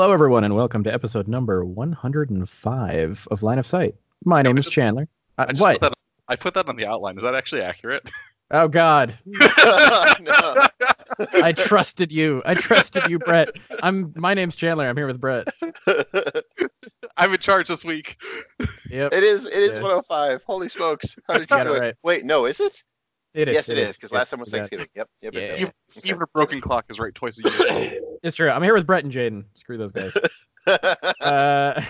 Hello, everyone, and welcome to episode number 105 of Line of Sight. My name is just- Chandler. Uh, I just what? Put that, I put that on the outline. Is that actually accurate? Oh God, no. I trusted you. I trusted you, Brett. I'm. My name's Chandler. I'm here with Brett. I'm in charge this week. Yep, It is. It is Yeah. 105. Holy smokes! How did you Got do it it? right. Wait, no, is it? it is. yes, it is. Because last time was you got it. Thanksgiving. Yep. Yep. Yeah. yep, yep. Even a broken clock is right twice a year. It's true. I'm here with Brett and Jaden. Screw those guys. Uh,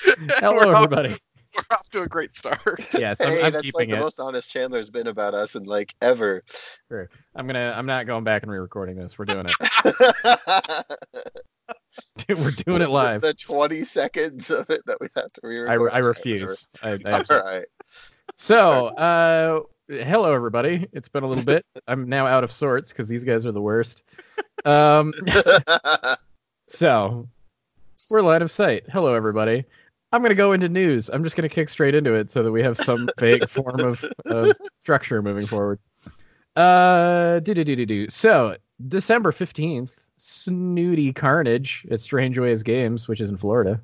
hello, We're off- everybody. We're off to a great start. Yes, I'm, hey, I'm that's keeping like the it. most honest Chandler's been about us in like ever. True. I'm gonna. I'm not going back and re-recording this. We're doing it. We're doing it live. The 20 seconds of it that we have to re-record. re- I refuse. I, I All absolutely- right. So, uh, hello everybody. It's been a little bit. I'm now out of sorts because these guys are the worst. Um, so we're line of sight. Hello everybody. I'm gonna go into news. I'm just gonna kick straight into it so that we have some vague form of, of structure moving forward. Uh, do do do do do. So December fifteenth, Snooty Carnage at Strange Ways Games, which is in Florida.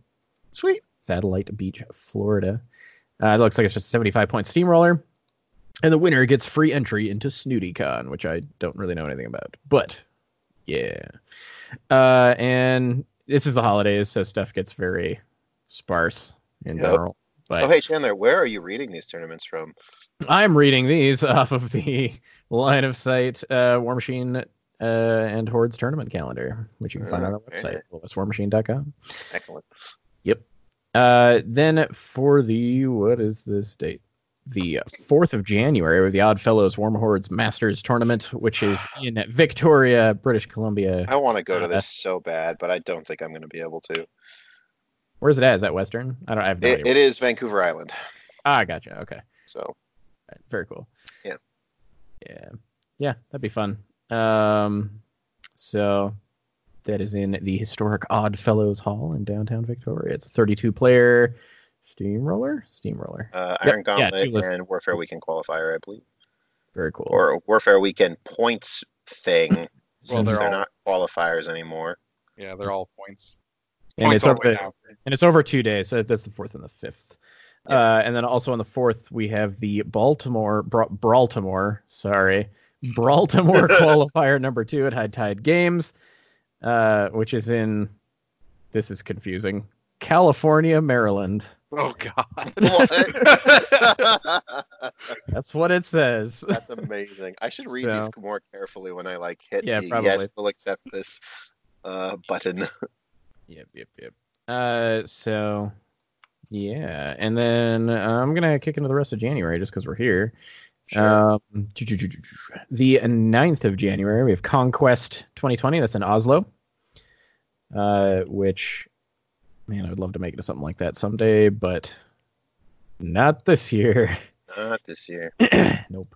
Sweet. Satellite Beach, Florida. Uh, it looks like it's just a 75 point steamroller. And the winner gets free entry into SnootyCon, which I don't really know anything about. But yeah. Uh, and this is the holidays, so stuff gets very sparse in Yep. general. But Oh, hey Chandler, where are you reading these tournaments from? I'm reading these off of the line of sight uh, War Machine uh, and Hordes tournament calendar, which you can find on our website, warmachine.com. Excellent. Yep. Uh, then for the what is this date? The fourth of January, with the Odd Fellows Warm Hordes Masters Tournament, which is in Victoria, British Columbia. I want to go to this so bad, but I don't think I'm going to be able to. Where's it at? Is that Western? I don't. I have no It, idea. it is Vancouver Island. Ah, gotcha. Okay, So Right, very cool. Yeah. Yeah, yeah, that'd be fun. Um, so that is in the historic Odd Fellows Hall in downtown Victoria. It's a 32 player steamroller. Steamroller. uh, Iron yeah, Gauntlet two lists. and Warfare Weekend qualifier, I believe, Very cool. or Warfare Weekend points thing. Well, since they're they're, all- not qualifiers anymore. Yeah, they're all points. and Points it's all over the way the- down. and it's over two days. So that's the fourth and the fifth. Yeah. Uh, and then also on the fourth we have the Baltimore, Bra- Baltimore, sorry, Baltimore qualifier number two at High Tide Games, uh, which is in. This is confusing. California, Maryland. Oh god. That's what it says. That's amazing. I should read So- these more carefully when I like hit Yeah, the probably. yes, we'll accept this uh, button. Yep, yep, yep. Uh, so yeah, and then uh, I'm gonna kick into the rest of January just because we're here. Um, the 9th of January, we have Conquest 2020. That's in Oslo. Uh, which, man, I would love to make it to something like that someday, but not this year. Not this year. nope.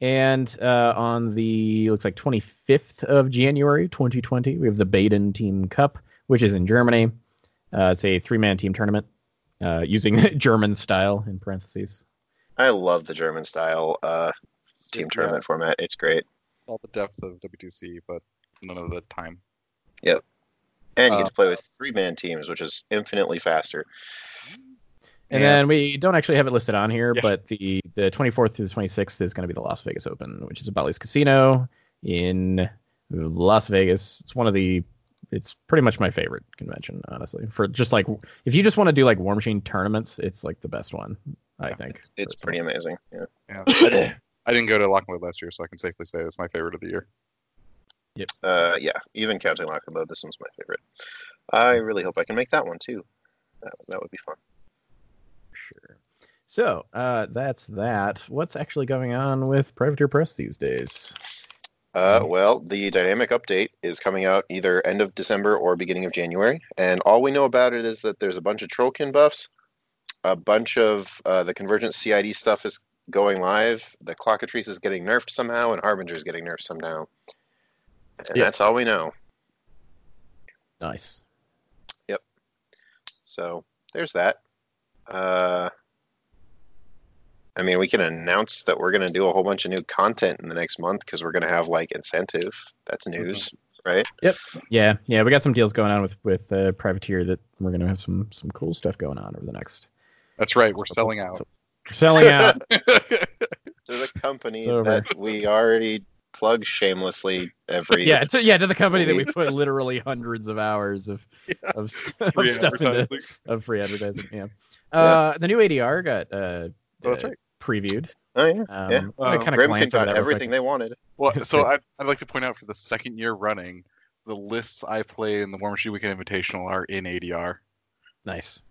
And uh, on the looks like 25th of January 2020, we have the Baden Team Cup, which is in Germany. Uh, it's a three-man team tournament uh, using German style in parentheses. I love the German style uh, team Yeah. tournament format. It's great. All the depth of WTC, but none of the time. And you Uh, get to play with three man teams, which is infinitely faster. And Yeah. then we don't actually have it listed on here, Yeah. but the the 24th through the 26th is going to be the Las Vegas Open, which is a Bally's Casino in Las Vegas. It's one of the it's pretty much my favorite convention, honestly. For just like if you just want to do like War Machine tournaments, it's like the best one, I Yeah, think. It's pretty amazing. Yeah. Yeah. I didn't, I didn't go to Lockwood last year, so I can safely say it's my favorite of the year. Uh, yeah. Even counting Lock and Load, this one's my favorite. I really hope I can make that one too. That, that would be fun. Sure. So uh, that's that. What's actually going on with Privateer Press these days? Uh, well, the dynamic update is coming out either end of December or beginning of January, and all we know about it is that there's a bunch of Trollkin buffs, a bunch of uh, the Convergence CID stuff is going live, the Clockatrice is getting nerfed somehow, and Harbinger is getting nerfed somehow. And Yep. that's all we know. Nice. Yep. So there's that. Uh, I mean, we can announce that we're going to do a whole bunch of new content in the next month because we're going to have like incentive. That's news, right? Yep. Yeah, yeah, we got some deals going on with with uh, Privateer that we're gonna have some some cool stuff going on over the next. That's right. We're selling out. We're selling out. There's a company that we already plug shamelessly every. yeah, to, yeah, to the company that we put literally hundreds of hours of of, st- Free of stuff into advertising. of free advertising. Yeah. Uh, the new ADR got uh, Oh, that's uh, right. previewed. Oh yeah. Um, Yeah. I'm Wow. gonna kind of Grymkin glance got everything they wanted. Well, so. I'd, I'd like to point out for the second year running, the lists I play in the War Machine Weekend Invitational are in ADR. Nice.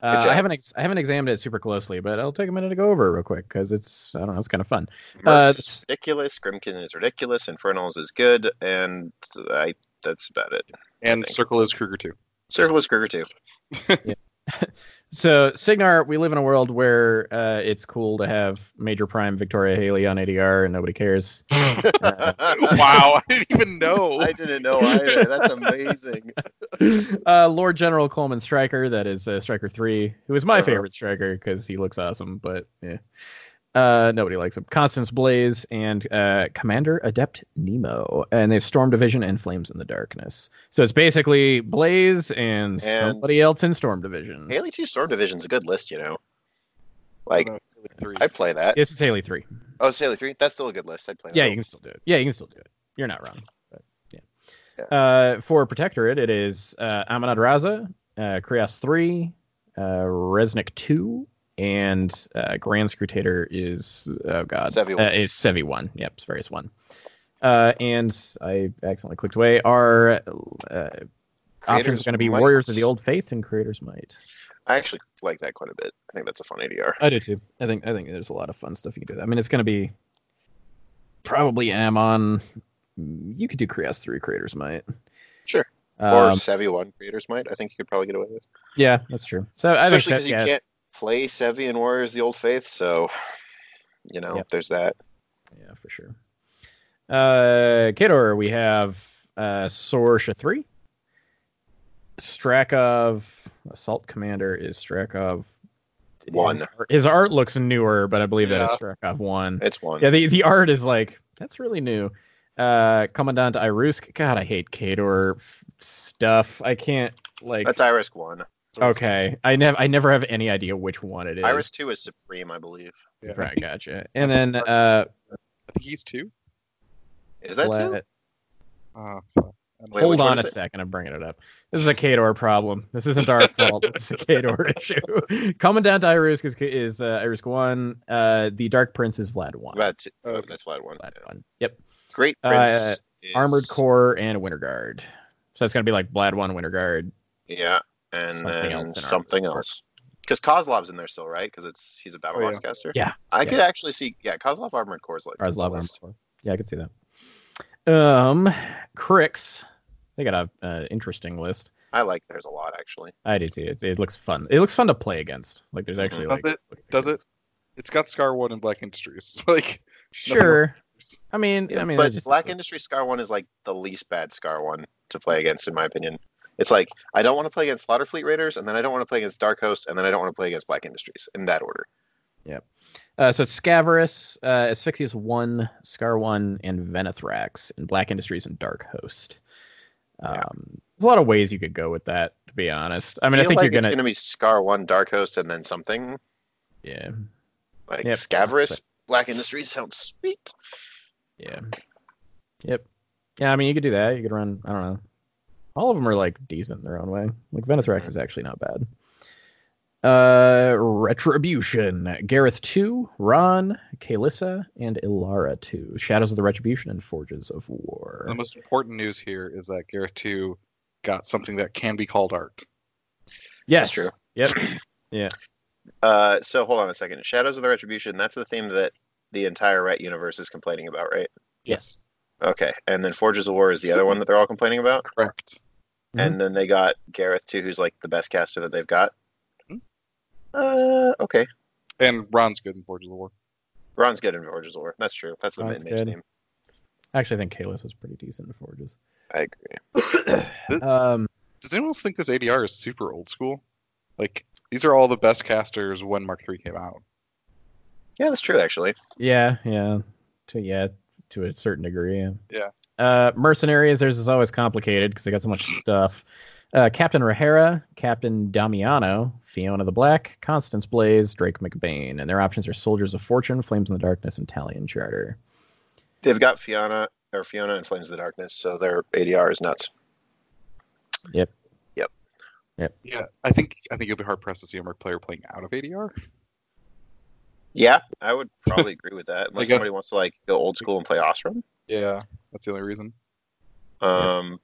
Uh, I haven't ex- I haven't examined it super closely, but I'll take a minute to go over it real quick because it's I don't know it's kind of fun. Uh, is ridiculous. Grymkin is ridiculous. Infernals is good, and I that's about it. And. Circle is Krueger too. Circle is Krueger too. So Cygnar, we live in a world where uh, it's cool to have Major Prime Victoria Haley on ADR and nobody cares. wow, I didn't even know. I didn't know either. That's amazing. uh, Lord General Coleman Stryker, that is uh, Stryker three, who is my Uh-huh. favorite Stryker because he looks awesome, but yeah, uh, nobody likes him. Constance Blaze and uh, Commander Adept Nemo, and they have Storm Division and Flames in the Darkness. So it's basically Blaze and, And- somebody else in Storm Division. Haley 2 Storm Division's is a good list, you know. Like, three. I play that. Yes, it's Haley three. Oh, it's Haley 3? That's still a good list. I'd play that. Yeah, you can still do it. Yeah, you can still do it. You're not wrong. But yeah. Yeah. Uh, for Protectorate, it is uh, Amon Ad-Raza, uh, Kreoss 3, uh, Reznik 2, and uh, Grand Scrutator is, oh god, Sevi uh, one. is Sevi 1. Yep, Severius 1. Uh, and I accidentally clicked away. Our uh, options are going to be Might. Warriors of the Old Faith and Creator's Might. I actually like that quite a bit. I think that's a fun ADR. I do too. I think I think there's a lot of fun stuff you can do. I mean, it's going to be probably Amon. You could do Kreoss three Creators Might. Sure. Or Um, Sevi 1 Creators might. I think you could probably get away with. yeah, that's true. So Especially because you yeah, can't play Sevi and Warriors the Old Faith, so, you know, Yep. there's that. yeah, for sure. Uh, Khador, we have uh, Sorsha three. Strakhov, Assault Commander is Strakhov One. His art, his art looks newer, but I believe that is Yeah. Strakhov one. It's one. Yeah, the, the art is like that's really new. Uh, Commandant Irusk. God, I hate Khador f- stuff. I can't like. That's Irusk 1. Okay, I never I never have any idea which one it is. Irusk 2 is Supreme, I believe. Yeah. Right, gotcha. And then uh, I think he's two. Is that Bla- 2? Oh, so- Wait, hold on a is it? second, I'm bringing it up. This is a Khador problem. This isn't our fault. This is a Khador issue. Commandant Irusk is is uh, Irusk one. Uh, the Dark Prince is Vlad one. Vlad two. Oh, that's Vlad 1. Vlad one. Yep. Great Uh, is- Armored Korps and Winter Guard. So it's gonna be like Vlad one, Winter Guard. Yeah, and Something then else something Armored else. Because Kozlov's in there still, right? Because it's he's a battle Oh, yeah. caster. Yeah, I yeah. could actually see. Yeah, Kozlov Armored Korps is like. Or as the Lava Armored. Core. Yeah, I could see that. Um, Cryx. They got a uh, interesting list. I like theirs a lot actually. I do too. It, it looks fun. It looks fun to play against. Like there's actually Does like. it? Does it? It's got Skarre One and Black Industries. like Sure. I mean, I mean, but just, Black Industry Skarre one is like the least bad Skarre one to play against, in my opinion. It's like I don't want to play against Slaughter Fleet Raiders, and then I don't want to play against Dark Host, and then I don't want to play against Black Industries in that order. Uh, so it's Scaverous, uh, Asphyxious 1, Skarre 1, and Venethrax in Black Industries and Dark Host. Um, Yeah. There's a lot of ways you could go with that, to be honest. I mean, I Feel think like you're it's gonna, gonna be Skarre one, Dark Host, and then something yeah, like Yep. Scaverous. Black Industries sounds sweet. yeah, yep, yeah. I mean, you could do that. You could run. I don't know. All of them are like decent in their own way. Like Venethrax is actually not bad. Uh, Retribution, Garryth 2, Rahn, Kaelyssa, and Elara 2. Shadows of the Retribution and Forges of War. the most important news here is that Garryth Two got something that can be called art. Yes. true. Yep. yeah. Uh, so hold on a second. Shadows of the Retribution. That's the theme that the entire Ret universe is complaining about, right? Yes. Okay, and then Forges of War is the other one that they're all complaining about. Correct. Mhm. And then they got Garryth too, who's like the best caster that they've got. Mhm. Uh, okay. And Rahn's good in Forges of War. Rahn's good in Forges of War. That's true. That's the Rahn's mid mage good. team. Actually, I think Kalis is pretty decent in Forges. I agree. Um, Does anyone else think this ADR is super old school? Like these are all the best casters when Mark III came out. Yeah, that's true actually. yeah, yeah, to yeah, to a certain degree. Yeah. Yeah. Uh, mercenaries, theirs is always complicated because they got so much stuff. Uh, Captain Rahera, Captain Damiano, Fiona the Black, Constance Blaze, Drake MacBain, and their options are Soldiers of Fortune, Flames in the Darkness, and Talion Charter. They've got Fiona or Fiona and Flames of the Darkness, so their ADR is nuts. Yep. Yep. Yep. Yeah, I think I think you'll be hard pressed to see a Merc player playing out of ADR. Yeah, I would probably agree with that. Unless Like, somebody wants to like go old school and play Ossrum. Yeah, that's the only reason. Um,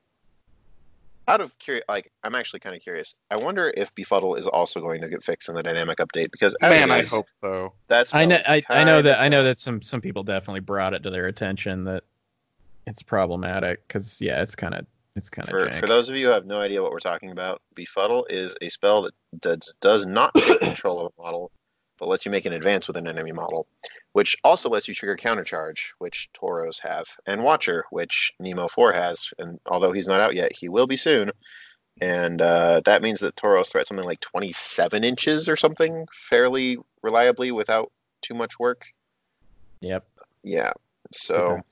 out of curious, like I'm actually kind of curious. I wonder if Befuddle is also going to get fixed in the dynamic update because Man, I otherwise, hope so. that's I know, I, I know kinda that I know that some some people definitely brought it to their attention that it's problematic because yeah, it's kind of it's kind For, of for those of you who have no idea what we're talking about, Befuddle is a spell that does, does not take control of a model, but lets you make an advance with an enemy model, which also lets you trigger countercharge, which Toros have, and Watcher, which Nemo 4 has. And although he's not out yet, he will be soon. And uh, that means that Toros threat something like 27 inches or something fairly reliably without too much work. Yep. Yeah. So, Okay.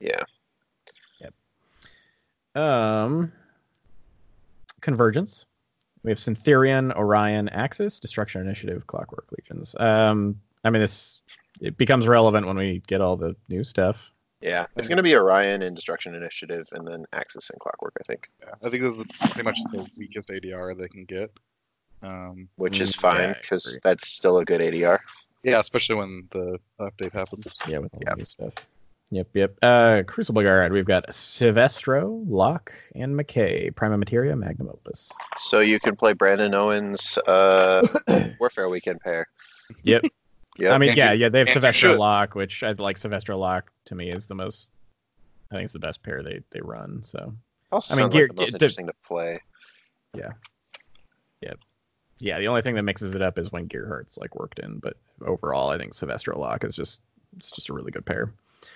yeah. Yep. Um, Convergence. We have Syntherion, Orion, Axis, Destruction Initiative, Clockwork Legions. Um, I mean, this it becomes relevant when we get all the new stuff. Yeah. It's going to be Orion and Destruction Initiative, and then Axis and Clockwork, I think. Yeah, I think this is pretty much the weakest ADR they can get. Um, which is Mm, fine because agree. that's still a good ADR. yeah, especially when the update happens. Yeah, with all Yep. the new stuff. Yep, yep. Uh, Crucible Guard. We've got Syvestro, Locke, and McKay. Prima Materia, Magnum Opus. So you can play Brandon Owens' uh, Warfare Weekend pair. Yep. Yeah, I mean, and yeah, you- yeah. They have and you Syvestro. Locke, which I like. Syvestro Locke to me is the most. I think it's the best pair they they run. So also I mean, sounds Gear- like the most Gear- interesting to play. yeah, Yep. Yeah, the only thing that mixes it up is when Gearhart's like worked in. But overall, I think Syvestro Locke is just it's just a really good pair.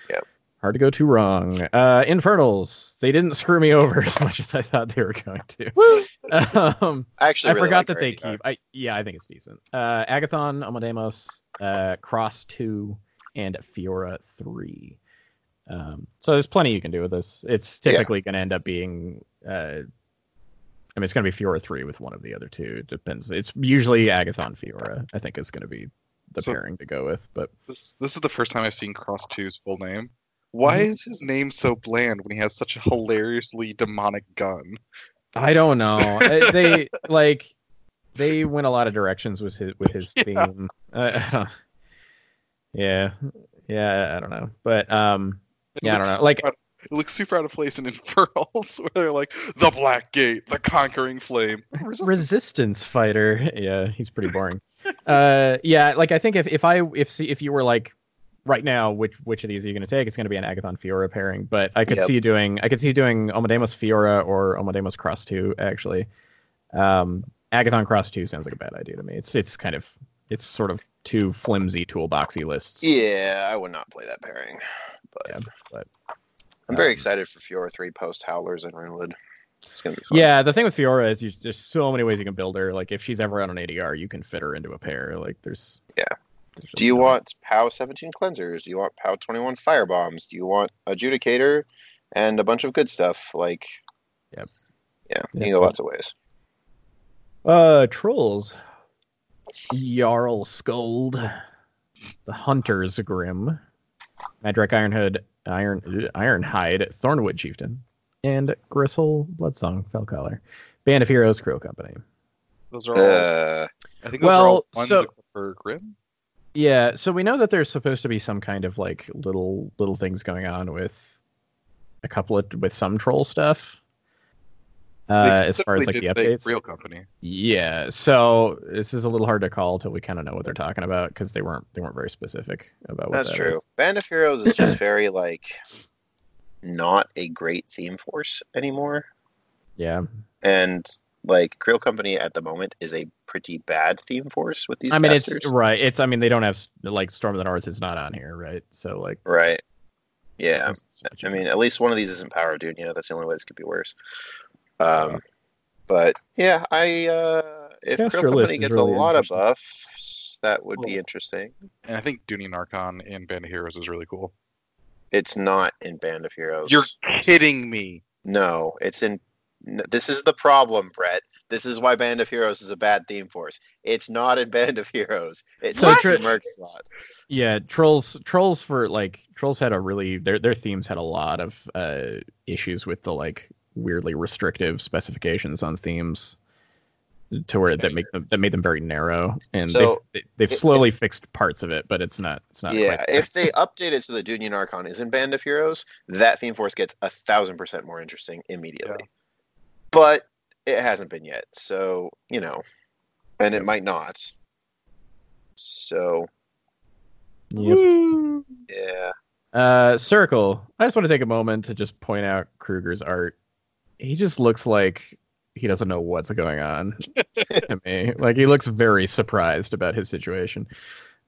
Yeah. Hard to go too wrong. Uh, Infernals. They didn't screw me over as much as I thought they were going to. um, I actually I really forgot like that they keep. I yeah, I think it's decent. Uh, Agathon, Omodamos, uh, Cross two, and Fiora three. Um, so there's plenty you can do with this. It's Yeah. typically going to end up being. Uh, I mean, it's going to be Fiora three with one of the other two. It depends. It's usually Agathon Fiora. I think is going to be the So- pairing to go with. But This, this is the first time I've seen Cross 2's full name. Why Mhm. is his name so bland when he has such a hilariously demonic gun? I don't know. They like they went a lot of directions with his with his Yeah. theme. Don't, yeah, yeah, I don't know, but um, It Yeah, I don't know, like- it looks super out of place in Infernals, where they're like the Black Gate, the conquering flame. resistance fighter. Yeah, he's pretty boring. Uh, yeah, like I think if if I if see if you were like right now, which which of these are you going to take? It's going to be an Agathon Fiora pairing, but I could Yep. see you doing I could see doing Omodamos Fiora or Omodamos Cross two actually. Um, Agathon Cross two sounds like a bad idea to me. It's it's kind of it's sort of too flimsy toolboxy lists. Yeah, I would not play that pairing. But Yeah, but I'm very um, excited for Fiora 3 post Howlers and Runewood. It's to be fun. Yeah, the thing with Fiora is you, there's so many ways you can build her. Like if she's ever on an ADR, you can fit her into a pair. Like there's Yeah. there's Do you no- want POW 17 cleansers? Do you want POW 21 firebombs? Do you want adjudicator and a bunch of good stuff? Like, Yep. yeah, you Yep. can go lots of ways. Uh, trolls. Jarl Skuld, the Hunter's Grim, Madrak Ironhide, Iron Ironhide, Thornwood Chieftain, and Grissel Bloodsong Fellcaller. Band of Heroes Kriel Company. Those are all. Uh, I think those are all well, ones so- for Grim. Yeah, so we know that there's supposed to be some kind of like little little things going on with a couple of with some troll stuff. Uh, as far as like the did say updates. Real company. Yeah, so this is a little hard to call till we kind of know what they're talking about because they weren't they weren't very specific about what that's that true. is. Band of Heroes is just very like not a great theme force anymore. Yeah. And like Kriel Company at the moment is a pretty bad theme force with these. I mean, casters. it's right. It's I mean, they don't have like Storm of the North is not on here, right? So like, right. Yeah, there's so much I mean, at least one of these isn't Power of Dhunia. That's the only way this could be worse. Um, but yeah, I uh, if Caster Kriel Company is gets really a lot of buffs, that would be interesting. And I think Dhunian Archon in Band of Heroes is really cool. It's not in Band of Heroes. You're kidding me. No, it's in. This is the problem, Brett. This is why Band of Heroes is a bad theme force. It's not in Band of Heroes. It's So in Tri- merch slot. yeah, trolls trolls for like trolls had a really their their themes had a lot of uh issues with the like weirdly restrictive specifications on themes to where that make them that made them very narrow and So, they've, they've it- slowly fixed parts of it but it's not it's not Yeah, quite if they update it so the Dhunian Archon is in Band of Heroes, that theme force gets a thousand percent more interesting immediately. Yeah. But it hasn't been yet, so you know, and it might not. So Yep. yeah, Uh, Circle. I just want to take a moment to just point out Krueger's art. He just looks like he doesn't know what's going on to me. Like he looks very surprised about his situation.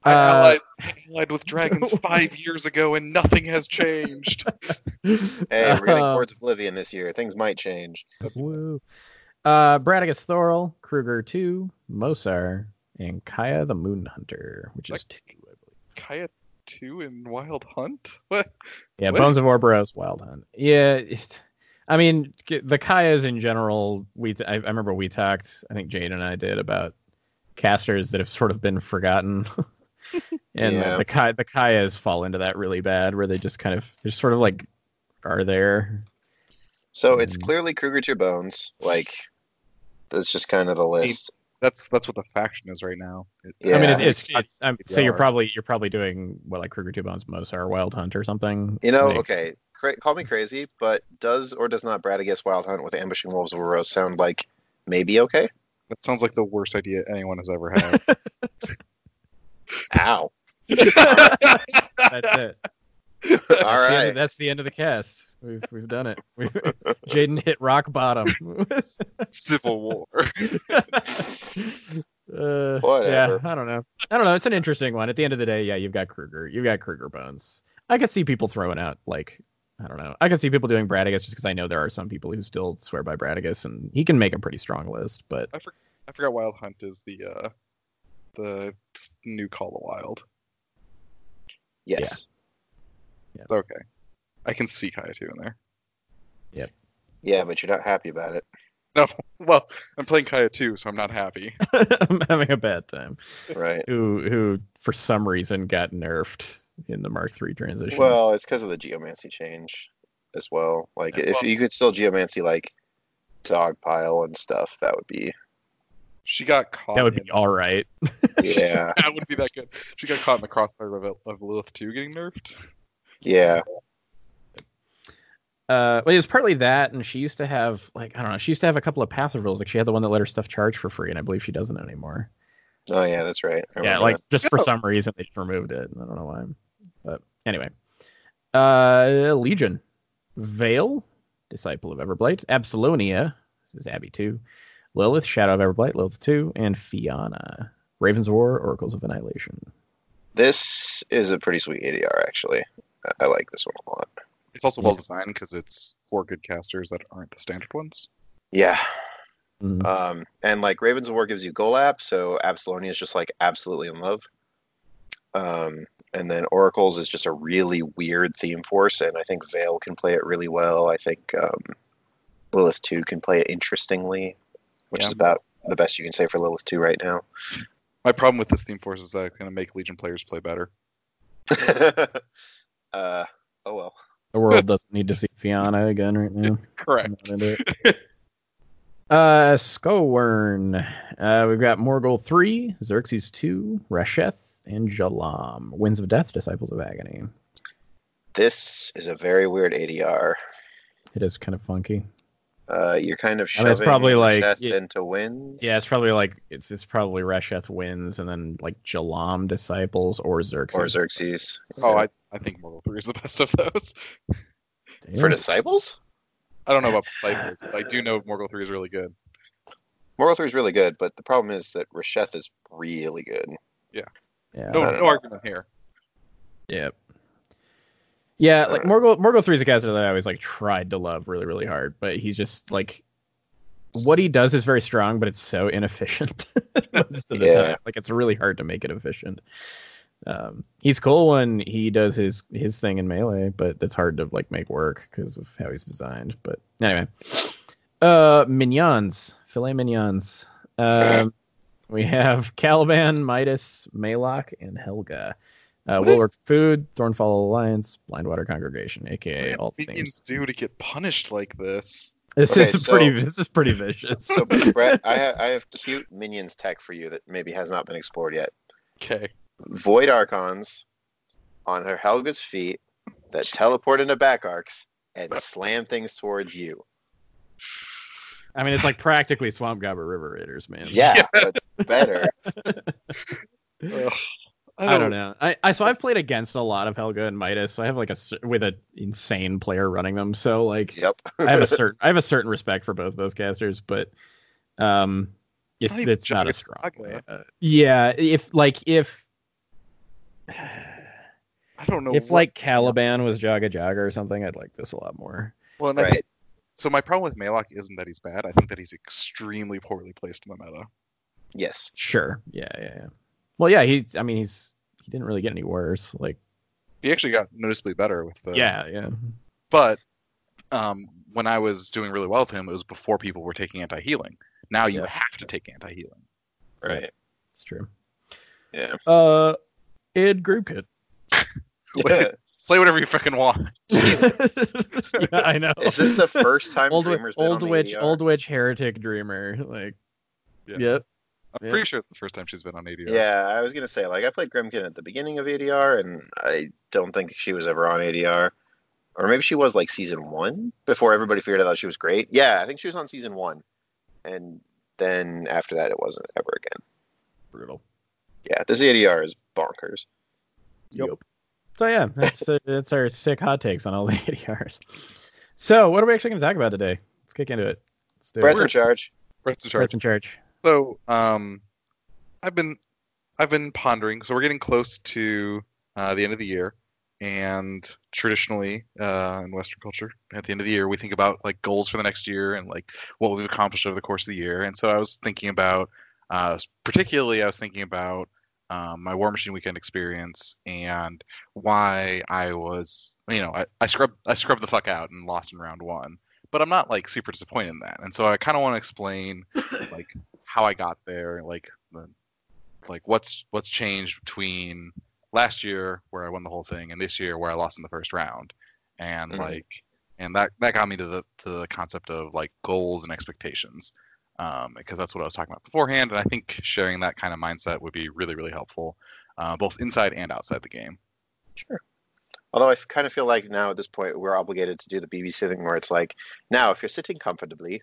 I Uh, allied, I allied with dragons five years ago and nothing has changed. hey, we're getting uh, towards Oblivion this year. Things might change. Woo. Uh, Bradigus Thorle, Krueger 2, Mohsar, and Kaya the Moon Hunter, which is two, I believe. Kaya 2 in Wild Hunt? What? Yeah, What? Bones of Orboros, Wild Hunt. Yeah, it, I mean the Kayas in general. We I remember we talked. I think Jade and I did about casters that have sort of been forgotten, and Yeah. the, the Kay the Kayas fall into that really bad, where they just kind of they just sort of like are there. So it's clearly Krueger to Bones. Like that's just kind of the list. That's that's what the faction is right now. It- Yeah. I mean, it's, Yeah. it's, it's um, so you're probably you're probably doing what like Krueger Two Bones, Mohsar, Wild Hunt, or something. You know, Like, okay, cra- call me crazy, but does or does not Bradigus Wild Hunt with Ambushing Wolves of Rose sound like maybe okay? That sounds like the worst idea anyone has ever had. Ow. That's it. All That's the, end of, that's the end of the cast. We've we've done it. We've, Jaden hit rock bottom. Civil War. uh, Whatever. Yeah, I don't know. I don't know. It's an interesting one. At the end of the day, yeah, you've got Krueger. You've got Krueger bones. I could see people throwing out like I don't know. I could see people doing Bradigus just because I know there are some people who still swear by Bradigus, and he can make a pretty strong list. But I, for, I forgot Wild Hunt is the uh, the new Call of Wild. Yes. It's okay. I can see Kaya 2 in there. Yeah, Yeah, but you're not happy about it. No, well, I'm playing Kaya 2, so I'm not happy. I'm having a bad time. Right. Who who for some reason got nerfed in the Mark III transition. Well, it's because of the geomancy change as well. Like, Yeah, if well- you could still geomancy like Dogpile and stuff, that would be She got caught. that would in, be all right. yeah, that would be that good. She got caught in the crossfire of, of Lylyth 2 getting nerfed. yeah. Uh, well, it was partly that, and she used to have like I don't know. She used to have a couple of passive rules. Like she had the one that let her stuff charge for free, and I believe she doesn't anymore. Oh yeah, that's right. I Yeah, like that. just for No. some reason they just removed it. I don't know why. But anyway, uh, Legion, Vayl, Disciple of Everblight, Absylonia. This is Abby two, Lylyth, Shadow of Everblight, Lylyth two, and Fyanna, Ravens War, Oracles of Annihilation. this is a pretty sweet ADR actually. I like this one a lot. It's also well designed because it's four good casters that aren't the standard ones. Yeah. Mhm. Um, and like Ravens of War gives you Golab, so Absylonia is just like absolutely in love. Um, and then Oracles is just a really weird theme force, and I think Vayl can play it really well. I think um, Lylyth 2 can play it interestingly, which Yeah. is about the best you can say for Lylyth 2 right now. My problem with this theme force is that it's going to make Legion players play better. uh, oh well. The world doesn't need to see Fiona again right now. Correct. I'm not into it. Uh, Skorne. Uh, we've got Morghoul 3, Xerxis 2, Rasheth, and Jalaam. Winds of Death, Disciples of Agony. This is a very weird ADR. It is kind of funky. Uh, you're kind of I shoving mean, it's probably like- Sheth yeah. into wins. Yeah, it's probably like it's it's probably Rasheth wins, and then like Jalaam Disciples or Xerxis. or Xerxis. Oh, I, I think Morghoul 3 is the best of those. For disciples, I don't know about Disciples, but I do know Morghoul 3 is really good. Morghoul Three is really good, but the problem is that Rasheth is really good. yeah. No, no argument here. Yep. Yeah, like Morghoul Morghoul three is a character that I always like tried to love really really hard, but he's just like what he does is very strong, but it's so inefficient most of the Yeah. time. Like it's really hard to make it efficient. Um, he's cool when he does his his thing in melee, but it's hard to like make work because of how he's designed. But anyway, uh, minions, filet minions. Um, we have Caliban, Midas, Maelok, and Helga. Uh, What Food, Thornfall Alliance, Blindwater Congregation, aka all the things. minions do to get punished like this? This Okay, is so- pretty. This is pretty vicious. So, Brett, I, ha- I have cute minions tech for you that maybe has not been explored yet. Okay. Void Archons on her Helga's feet that teleport into back arcs and slam things towards you. I mean, it's like practically Swamp Gobber River Raiders, man. Yeah, but better. Ugh. I don't know. I, I so I've played against a lot of Helga and Midas. So I have like a with an insane player running them. So like Yep. I have a certain I have a certain respect for both those casters, but um, It's it, not it's not Jaga a strong way. Uh, yeah, if like if I don't know. if what- like Caliban was Jaga Jaga or something, I'd like this a lot more. well, and I Right. think, so my problem with Maelok isn't that he's bad. I think that he's extremely poorly placed in the meta. Yes. Sure. Yeah, yeah, yeah. Well, yeah. He's. I mean, he's. He didn't really get any worse. Like. He actually got noticeably better with the. yeah, yeah. But um, when I was doing really well with him, it was before people were taking anti healing. Now you Yeah. have to take anti healing. Right. It's true. Yeah. Uh, Ed Group Kit. Play whatever you fucking want. yeah, I know. Is this the first time old, wi- Dreamer's been old on the witch, old witch, heretic dreamer? Like, Yeah. yep. I'm Yeah. pretty sure it's the first time she's been on ADR. Yeah, I was gonna say like I played Grymkin at the beginning of ADR, and I don't think she was ever on ADR, or maybe she was like season one before everybody figured out she was great. Yeah, I think she was on season one, and then after that it wasn't ever again. Brutal. Yeah, this ADR is bonkers. Yep. So yeah, that's uh, that's our sick hot takes on all the ADRs. So what are we actually going to talk about today? Let's kick into it. Let's do Brett's it. in charge. Brett's in charge. Brett's in charge. So, um, I've been I've been pondering. So we're getting close to uh, the end of the year, and traditionally uh, in Western culture, at the end of the year, we think about like goals for the next year and like what we've accomplished over the course of the year. And so I was thinking about, uh, particularly, I was thinking about um, my War Machine weekend experience and why I was, you know, I, I scrubbed I scrubbed the fuck out and lost in round one. But I'm not like super disappointed in that, and so I kind of want to explain like how I got there, like the, like what's what's changed between last year where I won the whole thing and this year where I lost in the first round, and Mhm. like and that that got me to the to the concept of like goals and expectations, um, because that's what I was talking about beforehand, and I think sharing that kind of mindset would be really really helpful, uh, both inside and outside the game. Sure. Although I kind of feel like now at this point we're obligated to do the BBC thing where it's like, now if you're sitting comfortably,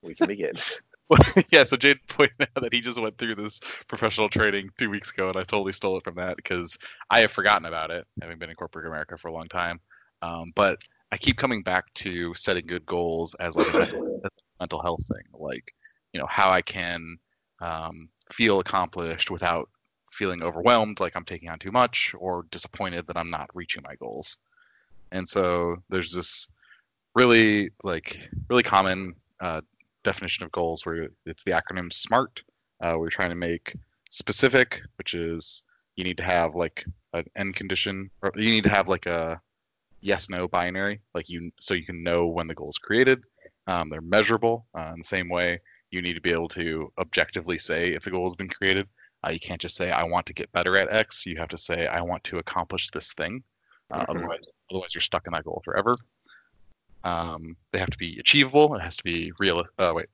we can begin. Yeah, so Jade pointed out that he just went through this professional training two weeks ago, and I totally stole it from that because I have forgotten about it, having been in corporate America for a long time. Um, but I keep coming back to setting good goals as like a mental, a mental health thing, like you know how I can um, feel accomplished without feeling overwhelmed, like I'm taking on too much, or disappointed that I'm not reaching my goals. And so there's this really like really common uh, definition of goals where it's the acronym SMART. Uh, we're trying to make specific, which is you need to have like an end condition, or you need to have like a yes no binary, like you so you can know when the goal is created. Um, they're measurable uh, in the same way. You need to be able to objectively say if the goal has been created. Uh, you can't just say I want to get better at X. You have to say I want to accomplish this thing. Uh, Mhm. Otherwise, otherwise you're stuck in that goal forever. Um, they have to be achievable. It has to be real. Uh, wait,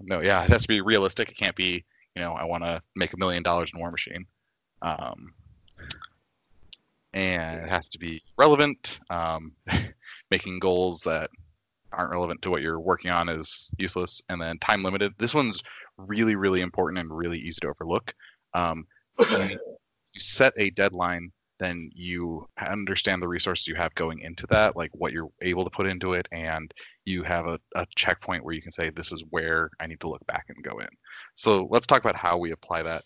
no, yeah, it has to be realistic. It can't be, you know, I want to make a million dollars in War Machine. Um, and it has to be relevant. Um, making goals that aren't relevant to what you're working on is useless. And then time limited. This one's really, really important and really easy to overlook. Um, you, you set a deadline then you understand the resources you have going into that, like what you're able to put into it, and you have a, a checkpoint where you can say, this is where I need to look back and go in. So let's talk about how we apply that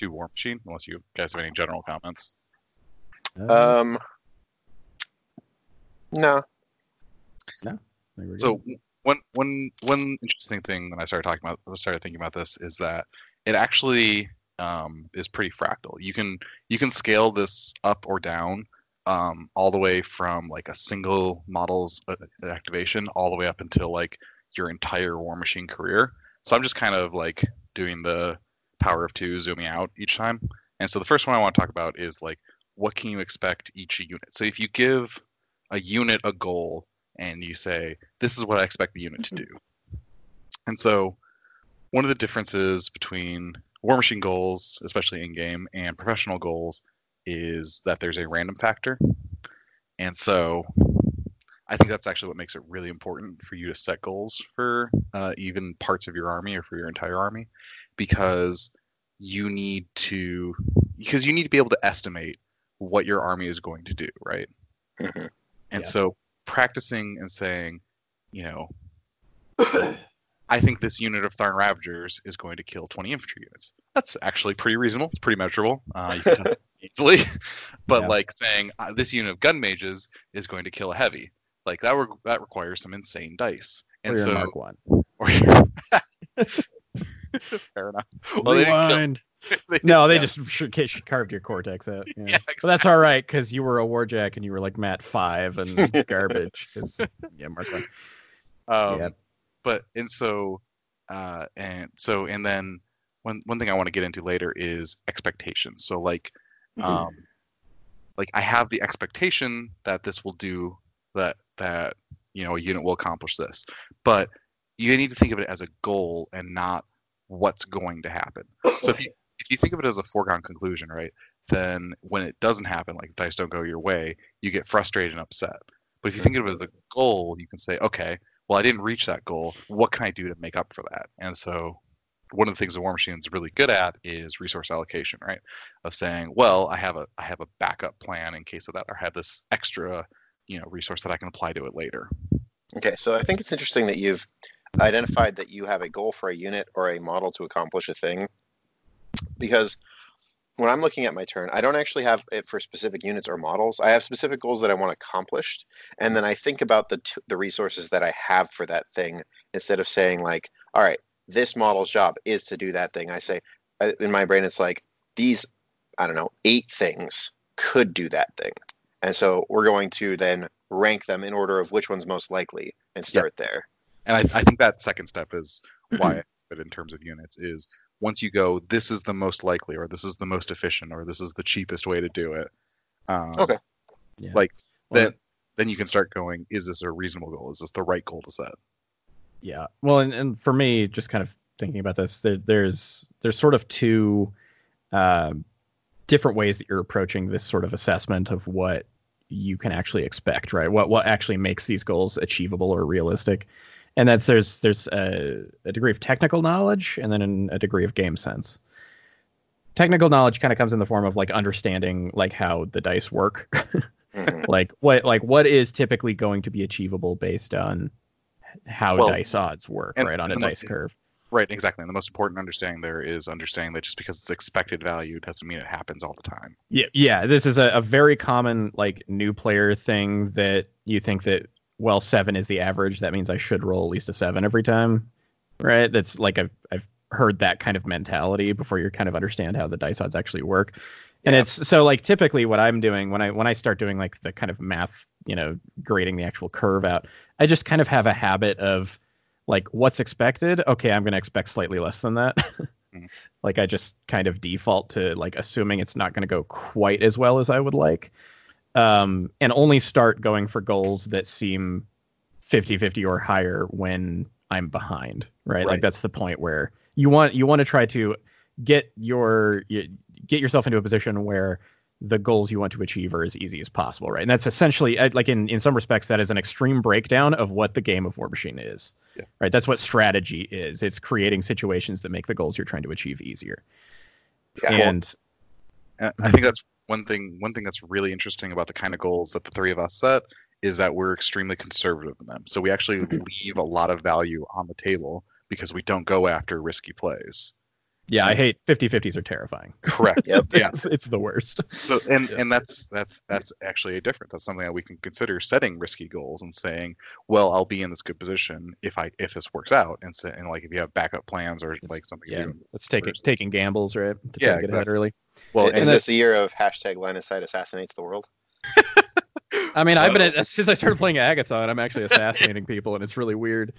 to War Machine, unless you guys have any general comments. Um, no. No. So one one one interesting thing when I started talking about started thinking about this is that it actually um, is pretty fractal. You can you can scale this up or down um, all the way from like a single model's uh, activation all the way up until like your entire War Machine career. So I'm just kind of like doing the power of two, zooming out each time. And so the first one I want to talk about is like what can you expect each unit. So if you give a unit a goal and you say this is what I expect the unit to do. And so one of the differences between War Machine goals, especially in game, and professional goals is that there's a random factor. And so I think that's actually what makes it really important for you to set goals for uh, even parts of your army or for your entire army because you need to because you need to be able to estimate what your army is going to do, right? Mhm. And Yeah. so practicing and saying, you know, I think this unit of Tharn Ravagers is going to kill 20 infantry units. That's actually pretty reasonable. It's pretty measurable. Uh, you can easily. But Yeah. like saying uh, this unit of gun mages is going to kill a heavy, like that re- that requires some insane dice. Or And your so, Mark One. or fair enough. Well, they kill- Rewind. they No, they didn't just sh- sh- carved your cortex out. Yeah. Yeah, But that's all right because you were a warjack and you were like Matt Five and garbage. 'cause- yeah, Mark One. Um, Yeah. But and so, uh, and so and then one one thing I want to get into later is expectations. So like, um, like I have the expectation that this will do that that you know a unit will accomplish this, but you need to think of it as a goal and not what's going to happen. So if you if you think of it as a foregone conclusion, right, then when it doesn't happen, like dice don't go your way, you get frustrated and upset. But if you think of it as a goal, you can say, okay, well, I didn't reach that goal. What can I do to make up for that? And so, one of the things the War Machine is really good at is resource allocation, right? Of saying, well, I have a I have a backup plan in case of that, or I have this extra, you know, resource that I can apply to it later. Okay, so I think it's interesting that you've identified that you have a goal for a unit or a model to accomplish a thing. Because when I'm looking at my turn, I don't actually have it for specific units or models. I have specific goals that I want accomplished, and then I think about the t- the resources that I have for that thing instead of saying like, all right, this model's job is to do that thing. I say uh, in my brain, it's like these, I don't know, eight things could do that thing, and so we're going to then rank them in order of which one's most likely and start there. And I, I think that second step is why I put it in terms of units is once you go, this is the most likely, or this is the most efficient, or this is the cheapest way to do it. Um, Okay. Yeah. Like Well, then, then you can start going. Is this a reasonable goal? Is this the right goal to set? Yeah. Well, and, and for me, just kind of thinking about this, there, there's there's sort of two um, different ways that you're approaching this sort of assessment of what you can actually expect, right? What what actually makes these goals achievable or realistic, and that's there's there's a, a degree of technical knowledge and then a degree of game sense. Technical knowledge kind of comes in the form of like understanding like how the dice work, Mhm. like what like what is typically going to be achievable based on how Well, dice odds work and- right on a dice curve Right, exactly. And the most important understanding there is understanding that just because it's expected value doesn't mean it happens all the time. yeah yeah this is a, a very common like new player thing that you think that well seven is the average that means i should roll at least a seven every time right? That's like i've, I've heard that kind of mentality before you kind of understand how the dice odds actually work. And Yeah. it's so like typically what i'm doing when i when i start doing like the kind of math you know grading the actual curve out i just kind of have a habit of like what's expected? Okay i'm going to expect slightly less than that. Mhm. like i just kind of default to like assuming it's not going to go quite as well as i would like um, and only start going for goals that seem 50-50 or higher when i'm behind right, like that's the point where you want you want to try to get your get yourself into a position where the goals you want to achieve are as easy as possible right? And that's essentially uh, like in in some respects that is an extreme breakdown of what the game of war machine is Yeah. right? That's what strategy is. It's creating situations that make the goals you're trying to achieve easier. Yeah. and And I think that's one thing one thing that's really interesting about the kind of goals that the three of us set is that we're extremely conservative in them. So we actually mm-hmm. leave a lot of value on the table because we don't go after risky plays. Yeah, I hate 50-50s are terrifying. Correct. Yep. Yeah. It's, it's the worst. So, and Yeah. and that's that's that's actually a difference. That's something that we can consider setting risky goals and saying, well, I'll be in this good position if I if this works out, and say, and like if you have backup plans or like something. Yeah, that's taking taking gambles, right? To try Yeah, to get ahead early. Well, is this the year of hashtag line of sight assassinates the world? I mean, I've been Uh, since I started playing Agathon, I'm actually assassinating people, and it's really weird.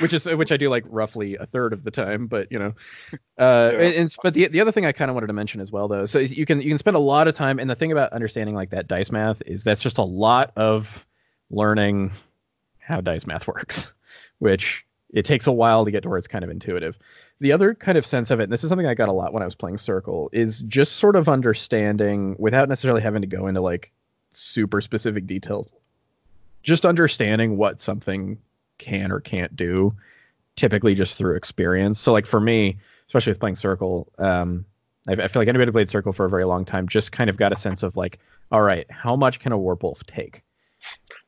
Which is which I do like roughly a third of the time, but you know, uh, Yeah. and, and- but the the other thing I kind of wanted to mention as well, though, so you can you can spend a lot of time, and the thing about understanding like that dice math is that's just a lot of learning how dice math works, which it takes a while to get to where it's kind of intuitive. The other kind of sense of it, and this is something I got a lot when I was playing Circle, is just sort of understanding without necessarily having to go into like super specific details. Just understanding what something can or can't do, typically just through experience. So like for me, especially with playing Circle, um, I, I feel like anybody who played Circle for a very long time just kind of got a sense of like, all right, how much can a Warp Wolf take?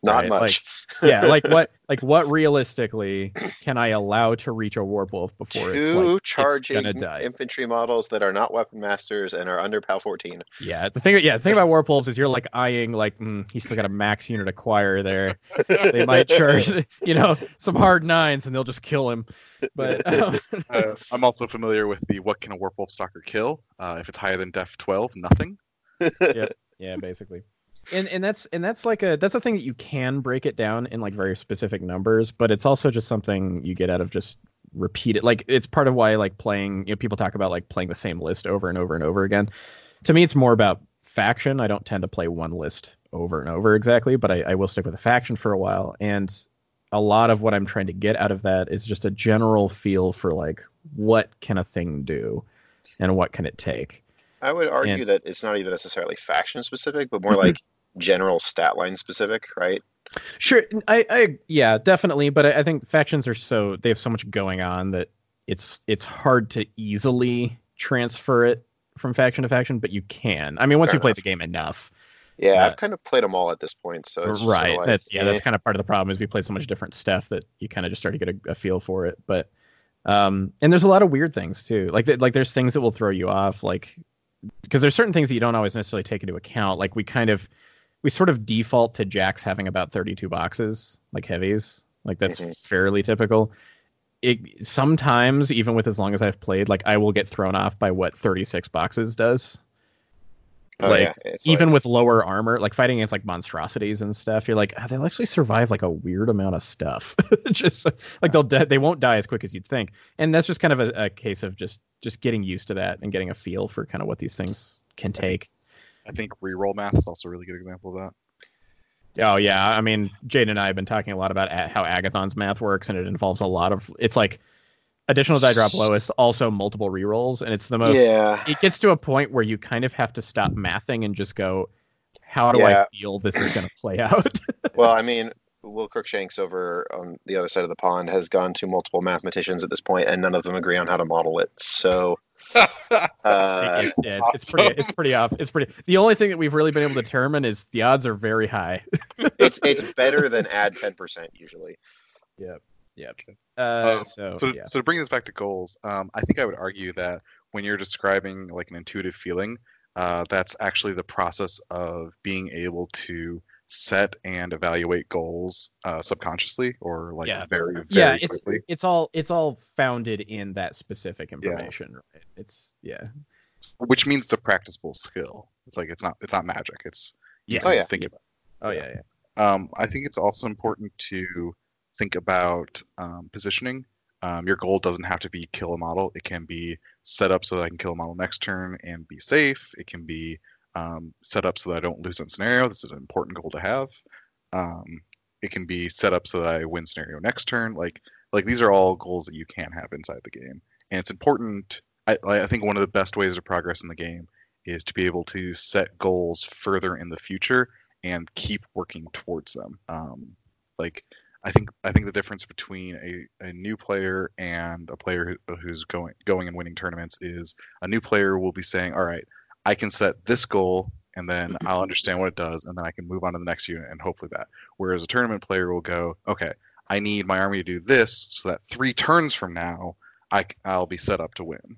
Not Right, much. yeah, like what like what realistically can I allow to reach a warp wolf before it's like charging it's infantry models that are not weapon masters and are under PAL 14. Yeah, the thing yeah, the thing about warp wolves is you're like eyeing like mm, he's still got a max unit acquire there. They might charge you know some hard nines and they'll just kill him. But um, uh, I'm also familiar with the what can a warpwolf stalker kill? Uh, if it's higher than Def 12, nothing. Yeah, yeah, basically. And and that's and that's like a that's a thing that you can break it down in like very specific numbers, but it's also just something you get out of just repeat it. Like it's part of why like playing you know people talk about like playing the same list over and over and over again. To me it's more about faction. I don't tend to play one list over and over exactly, but I, I will stick with a faction for a while. And a lot of what I'm trying to get out of that is just a general feel for like what can a thing do and what can it take. I would argue And- that it's not even necessarily faction specific, but more mm-hmm. like general stat line specific, right? Sure, I, I yeah, definitely, but I, I think factions are so they have so much going on that it's it's hard to easily transfer it from faction to faction, but you can. I mean, once Fair you play enough. the game enough, Yeah, Uh, I've kind of played them all at this point, so right? Sort of like, that's yeah, eh. that's kind of part of the problem is we play so much different stuff that you kind of just start to get a, a feel for it. But um, and there's a lot of weird things too. Like th- like there's things that will throw you off, like because there's certain things that you don't always necessarily take into account. Like we kind of we sort of default to jacks having about 32 boxes, like heavies. Like that's Mhm. fairly typical. It sometimes even with as long as I've played, like I will get thrown off by what 36 boxes does. Oh, like, yeah, even like- with lower armor, like fighting against like monstrosities and stuff, you're like, oh, they'll actually survive like a weird amount of stuff. just like they'll they won't die as quick as you'd think, and that's just kind of a, a case of just just getting used to that and getting a feel for kind of what these things can take. I think reroll math is also a really good example of that. Oh yeah, I mean, Jade and I have been talking a lot about how Agathon's math works, and it involves a lot of it's like additional die drop lowest, also multiple rerolls, and it's the most. yeah, It gets to a point where you kind of have to stop mathing and just go, how do Yeah. I feel this is going to play out? well, I mean, Will Crookshanks over on the other side of the pond has gone to multiple mathematicians at this point, and none of them agree on how to model it. So, uh, it's, yeah, it's, it's pretty. It's pretty off. It's pretty. The only thing that we've really been able to determine is the odds are very high. it's it's better than add ten percent usually. Yep. Uh, Um, so So, yeah. so to bring this back to goals, um, I think I would argue that when you're describing like an intuitive feeling, uh, that's actually the process of being able to set and evaluate goals uh, subconsciously or like Yeah. very very yeah, it's quickly. it's all it's all founded in that specific information, right? It's yeah. Which means it's a practicable skill. It's like it's not it's not magic. It's you Yeah. Oh, yeah. think about. Oh yeah, yeah. Um, I think it's also important to think about um, positioning. Um, your goal doesn't have to be kill a model. It can be set up so that I can kill a model next turn and be safe. It can be um, set up so that I don't lose that scenario. This is an important goal to have. Um, it can be set up so that I win scenario next turn. Like like these are all goals that you can have inside the game, and it's important. I, I think one of the best ways to progress in the game is to be able to set goals further in the future and keep working towards them. Um, like I think I think the difference between a, a new player and a player who, who's going going and winning tournaments is a new player will be saying, all right, I can set this goal and then I'll understand what it does, and then I can move on to the next unit, and hopefully that. Whereas a tournament player will go, okay, I need my army to do this, so that three turns from now, I, I'll be set up to win.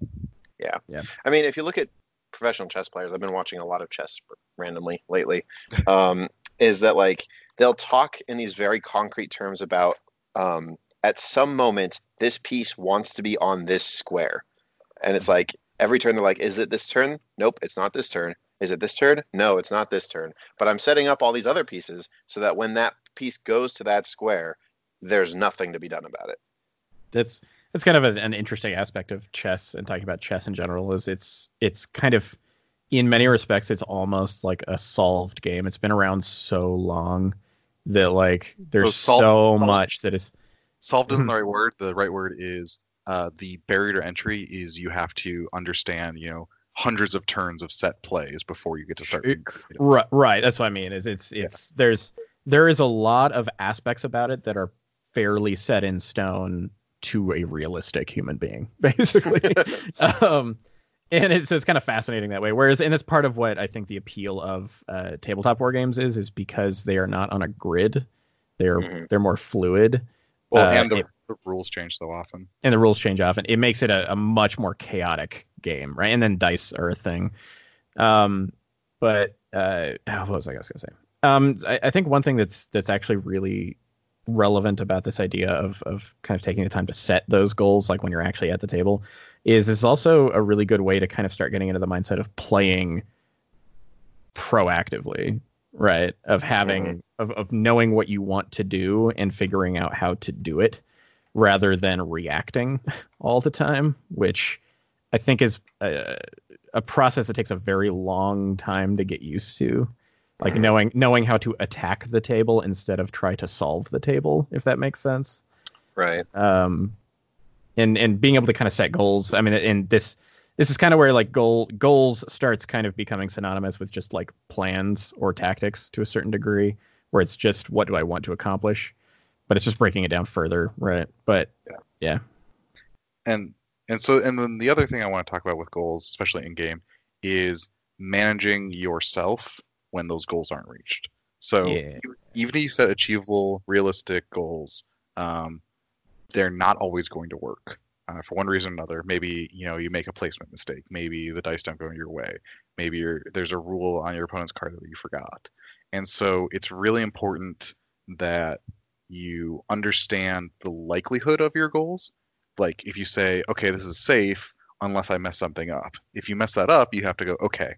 Yeah. Yeah. I mean, if you look at professional chess players, I've been watching a lot of chess randomly lately. Um, is that like they'll talk in these very concrete terms about um, at some moment this piece wants to be on this square, and it's like every turn they're like, is it this turn? Nope, it's not this turn. Is it this turn? No, it's not this turn. But I'm setting up all these other pieces so that when that piece goes to that square, there's nothing to be done about it. That's that's kind of a, an interesting aspect of chess and talking about chess in general is it's it's kind of in many respects it's almost like a solved game. It's been around so long that like there's So solved- so solved. much that is Solved isn't Mhm. the right word. The right word is uh, the barrier to entry is you have to understand, you know, hundreds of turns of set plays before you get to start. It- Right, right. That's what I mean. Is it's it's there's there is a lot of aspects about it that are fairly set in stone to a realistic human being, basically. um, and it's it's kind of fascinating that way. Whereas, and it's part of what I think the appeal of uh, tabletop war games is, is because they are not on a grid. They're Mhm. they're more fluid, Well, uh, and the, the rules change so often. and the rules change often. It makes it a, a much more chaotic game, right? And then dice are a thing. Um, but uh, what was I gonna say? Um, I, I think one thing that's that's actually really relevant about this idea of of kind of taking the time to set those goals, like when you're actually at the table, is it's also a really good way to kind of start getting into the mindset of playing proactively, right? Of having of of knowing what you want to do and figuring out how to do it rather than reacting all the time, which I think is a, a process that takes a very long time to get used to. Like knowing knowing how to attack the table instead of try to solve the table, if that makes sense. Right. Um, and and being able to kind of set goals. I mean, and this this is kind of where like goal goals starts kind of becoming synonymous with just like plans or tactics to a certain degree, where it's just what do I want to accomplish, but it's just breaking it down further, right? But yeah, and and so and then the other thing I want to talk about with goals, especially in game, is managing yourself when those goals aren't reached. So Yeah. even if you set achievable, realistic goals, um, they're not always going to work. Uh, for one reason or another, maybe you know you make a placement mistake. Maybe the dice don't go your way. Maybe you're, there's a rule on your opponent's card that you forgot. And so it's really important that you understand the likelihood of your goals. Like if you say okay this is safe unless i mess something up. If you mess that up you have to go okay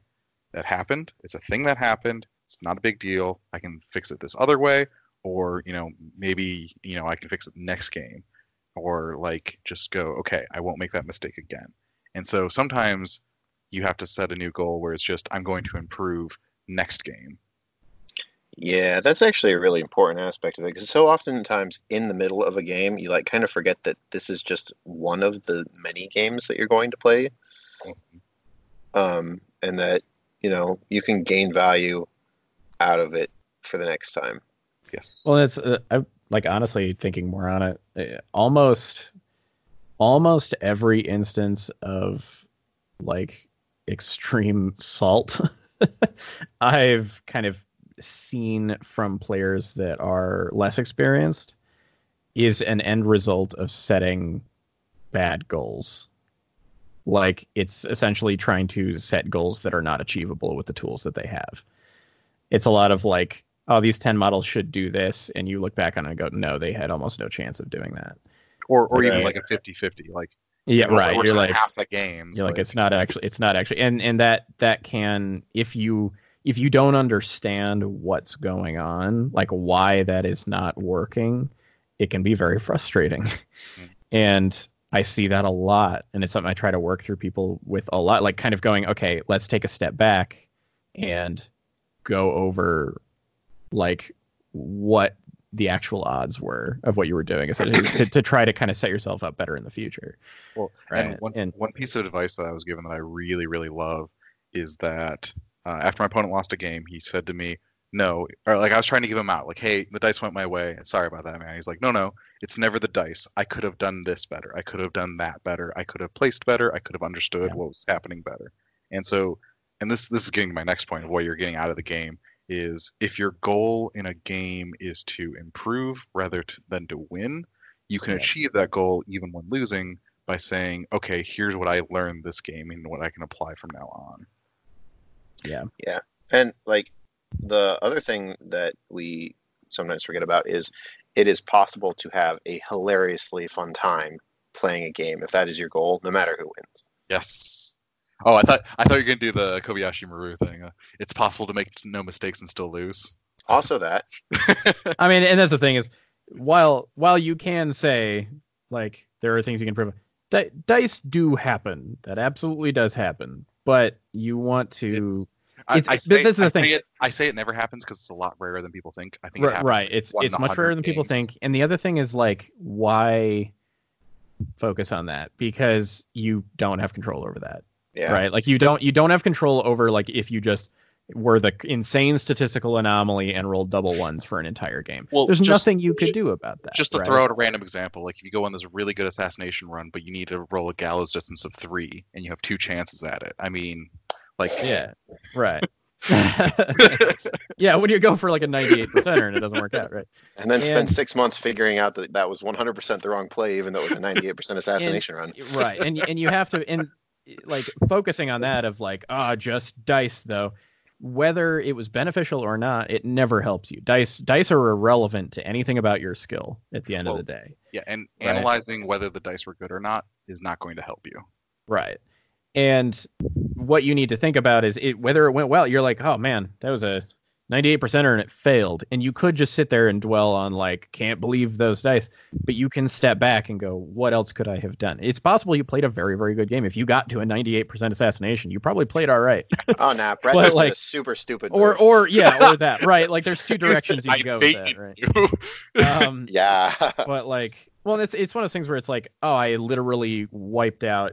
that happened. It's a thing that happened. It's not a big deal. I can fix it this other way or you know maybe you know i can fix it next game. Or like just go okay i won't make that mistake again. And so sometimes you have to set a new goal where it's just i'm going to improve next game Yeah, that's actually a really important aspect of it because so oftentimes in the middle of a game, you like kind of forget that this is just one of the many games that you're going to play, um, and that you know you can gain value out of it for the next time. yes Well, it's uh, I like honestly thinking more on it. uh, Almost, almost every instance of like extreme salt, I've kind of seen from players that are less experienced, is an end result of setting bad goals. Like it's essentially trying to set goals that are not achievable with the tools that they have. It's a lot of like oh, these 10 models should do this. And you look back on it and go, no, they had almost no chance of doing that. or or even like a 50-50 like Yeah, you right. You're like, half the games you're like, it's not actually, it's not actually, and, and that, that can, if you, if you don't understand what's going on, like why that is not working, it can be very frustrating. Mm. And I see that a lot. And it's something I try to work through people with a lot, like kind of going, okay, let's take a step back and go over like what the actual odds were of what you were doing essentially to, to try to kind of set yourself up better in the future. Well, Right. and one And- one piece of advice that I was given that I really really love is that uh, after my opponent lost a game, he said to me, "No," or like I was trying to give him out, like, "Hey, the dice went my way. Sorry about that, man." He's like, "No, no, it's never the dice. I could have done this better. I could have done that better. I could have placed better. I could have understood Yeah. what was happening better." And so and this this is getting to my next point of what you're getting out of the game is if your goal in a game is to improve rather to, than to win, you can Yeah. achieve that goal even when losing by saying, okay, here's what I learned this game and what I can apply from now on. Yeah. Yeah. And like the other thing that we sometimes forget about is it is possible to have a hilariously fun time playing a game if that is your goal, no matter who wins. Yes. Oh, I thought I thought you were gonna do the Kobayashi Maru thing. Uh, it's possible to make no mistakes and still lose. Also, that I mean, and that's the thing is, while while you can say like there are things you can prove, di- dice do happen. That absolutely does happen. But you want to I, I say, this is the I thing. it, I say it never happens because it's a lot rarer than people think. I think Right, happens right. It's it's much rarer than people think. And the other thing is like why focus on that because you don't have control over that. yeah. Right? Like you don't you don't have control over like if you just were the insane statistical anomaly and rolled double ones for an entire game. Well, There's just- nothing you could do about that. Just to right? throw out a random example, like if you go on this really good assassination run, but you need to roll a gallows distance of three, and you have two chances at it. I mean, like, Yeah. Right. yeah, when you go for like a 98 percenter and it doesn't work out, right? And then spend six months figuring out that that was 100% the wrong play, even though it was a 98% assassination run. right and and you have to and like focusing on that of like ah just dice though whether it was beneficial or not it never helps you dice dice are irrelevant to anything about your skill at the end Well- of the day yeah, and Right. analyzing whether the dice were good or not is not going to help you. right and what you need to think about is it whether it went well you're like oh man that was a 98 percenter and it failed. And you could just sit there and dwell on like can't believe those dice. But you can step back and go what else could i have done? It's possible you played a very very good game. If you got to a 98% assassination you probably played all right. Oh, nah, Brett But, like- a super stupid or move. or yeah or that right like there's two directions you can go with that right? um yeah. but like well it's it's one of those things where it's like oh i literally wiped out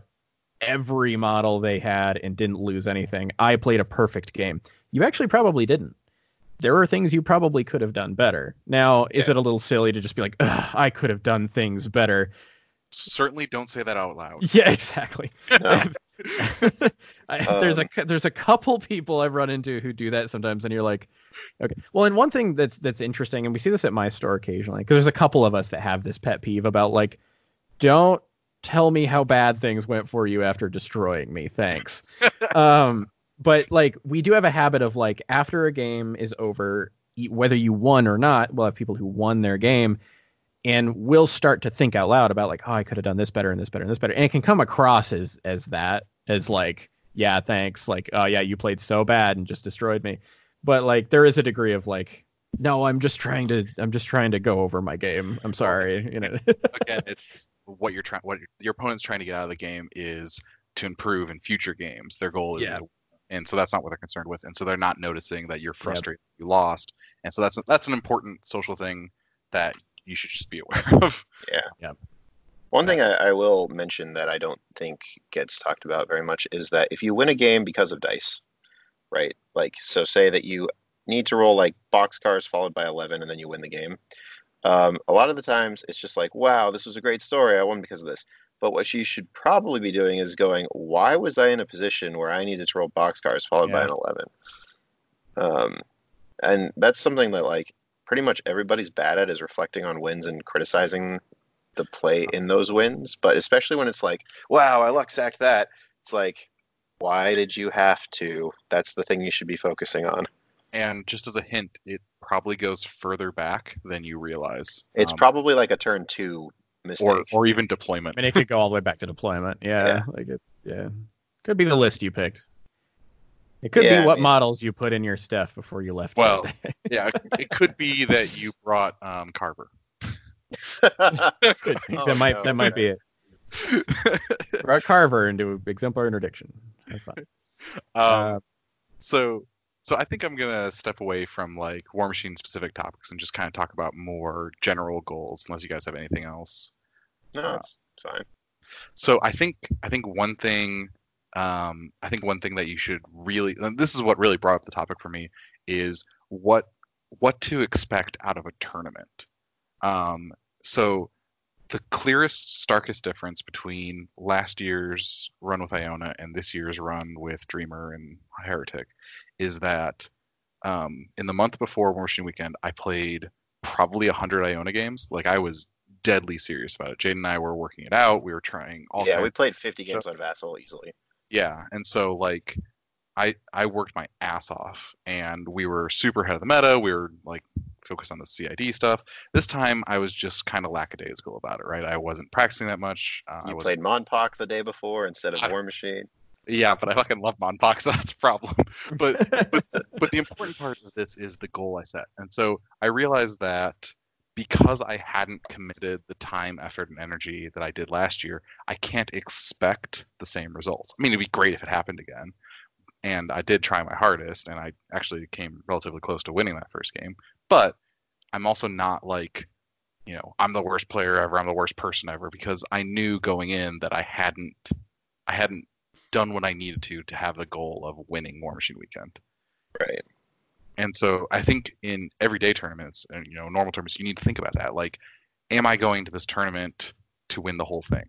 every model they had and didn't lose anything i played a perfect game you actually probably didn't there are things you probably could have done better now is Yeah. it a little silly to just be like Ugh, i could have done things better Certainly don't say that out loud. yeah exactly No. I, there's a Um, there's a couple people I've run into who do that sometimes, and you're like, okay. Well, and one thing that's that's interesting, and we see this at my store occasionally, because there's a couple of us that have this pet peeve about like, don't tell me how bad things went for you after destroying me. Thanks. um, but like we do have a habit of like after a game is over, whether you won or not, we'll have people who won their game. And we'll start to think out loud about like, oh, I could have done this better and this better and this better, and it can come across as as that, as like, yeah, thanks, like, oh yeah, you played so bad and just destroyed me. But like, there is a degree of like, no, I'm just trying to, I'm just trying to go over my game. I'm sorry, you know. Again, it's what you're trying, what your, your opponent's trying to get out of the game is to improve in future games. Their goal is, Yeah. to- and so that's not what they're concerned with, and so they're not noticing that you're frustrated, you lost, and so that's that's an important social thing that you should just be aware of. Yeah. Yeah. One thing I, I will mention that I don't think gets talked about very much is that if you win a game because of dice, right? Like, so say that you need to roll like boxcars followed by 11 and then you win the game. Um, a lot of the times it's just like, wow, this was a great story. I won because of this. But what she should probably be doing is going, why was I in a position where I needed to roll boxcars followed by an 11? Um, and that's something that like pretty much everybody's bad at is reflecting on wins and criticizing the play in those wins. But especially when it's like, wow, I luck sacked that. It's like, why did you have to? That's the thing you should be focusing on. And just as a hint, it probably goes further back than you realize. It's Um, probably like a turn two mistake. or or even deployment. I mean, it could go all the way back to deployment. Yeah, Yeah. like it. Yeah, could be the list you picked. It could Yeah, be I what mean- models you put in your stuff before you left. Well, yeah, it could be that you brought um, Carver. Could. Oh, that might no, that might be it. Brought Carver into exemplar interdiction. That's fine. Um, Uh, so so I think I'm gonna step away from like War Machine specific topics and just kind of talk about more general goals, unless you guys have anything else. no, it's it's fine. So I think I think one thing um, I think one thing that you should really this is what really brought up the topic for me is what what to expect out of a tournament. Um, so the clearest, starkest difference between last year's run with Iona and this year's run with Dreamer and Heretic is that um, in the month before War Machine Weekend, I played probably 100 Iona games. Like I was deadly serious about it. Jade and I were working it out. We were trying all yeah, we played 50 games stuff. on Vassal easily. yeah, and so like I I worked my ass off and we were super ahead of the meta. We were like focused on the CID stuff. This time I was just kind of lackadaisical about it, right? I wasn't practicing that much. Uh, You played Monpok the day before instead of I- War Machine. yeah, but I fucking love Monpok, so that's a problem. But but but the important part of this is the goal I set. And so I realized that because I hadn't committed the time, effort, and energy that I did last year, I can't expect the same results. I mean, it'd be great if it happened again. And I did try my hardest, and I actually came relatively close to winning that first game. But I'm also not like, you know, I'm the worst player ever, I'm the worst person ever, because I knew going in that I hadn't, I hadn't done what I needed to to have the goal of winning War Machine Weekend. Right. And so I think in everyday tournaments and you know normal tournaments, you need to think about that. Like, am I going to this tournament to win the whole thing?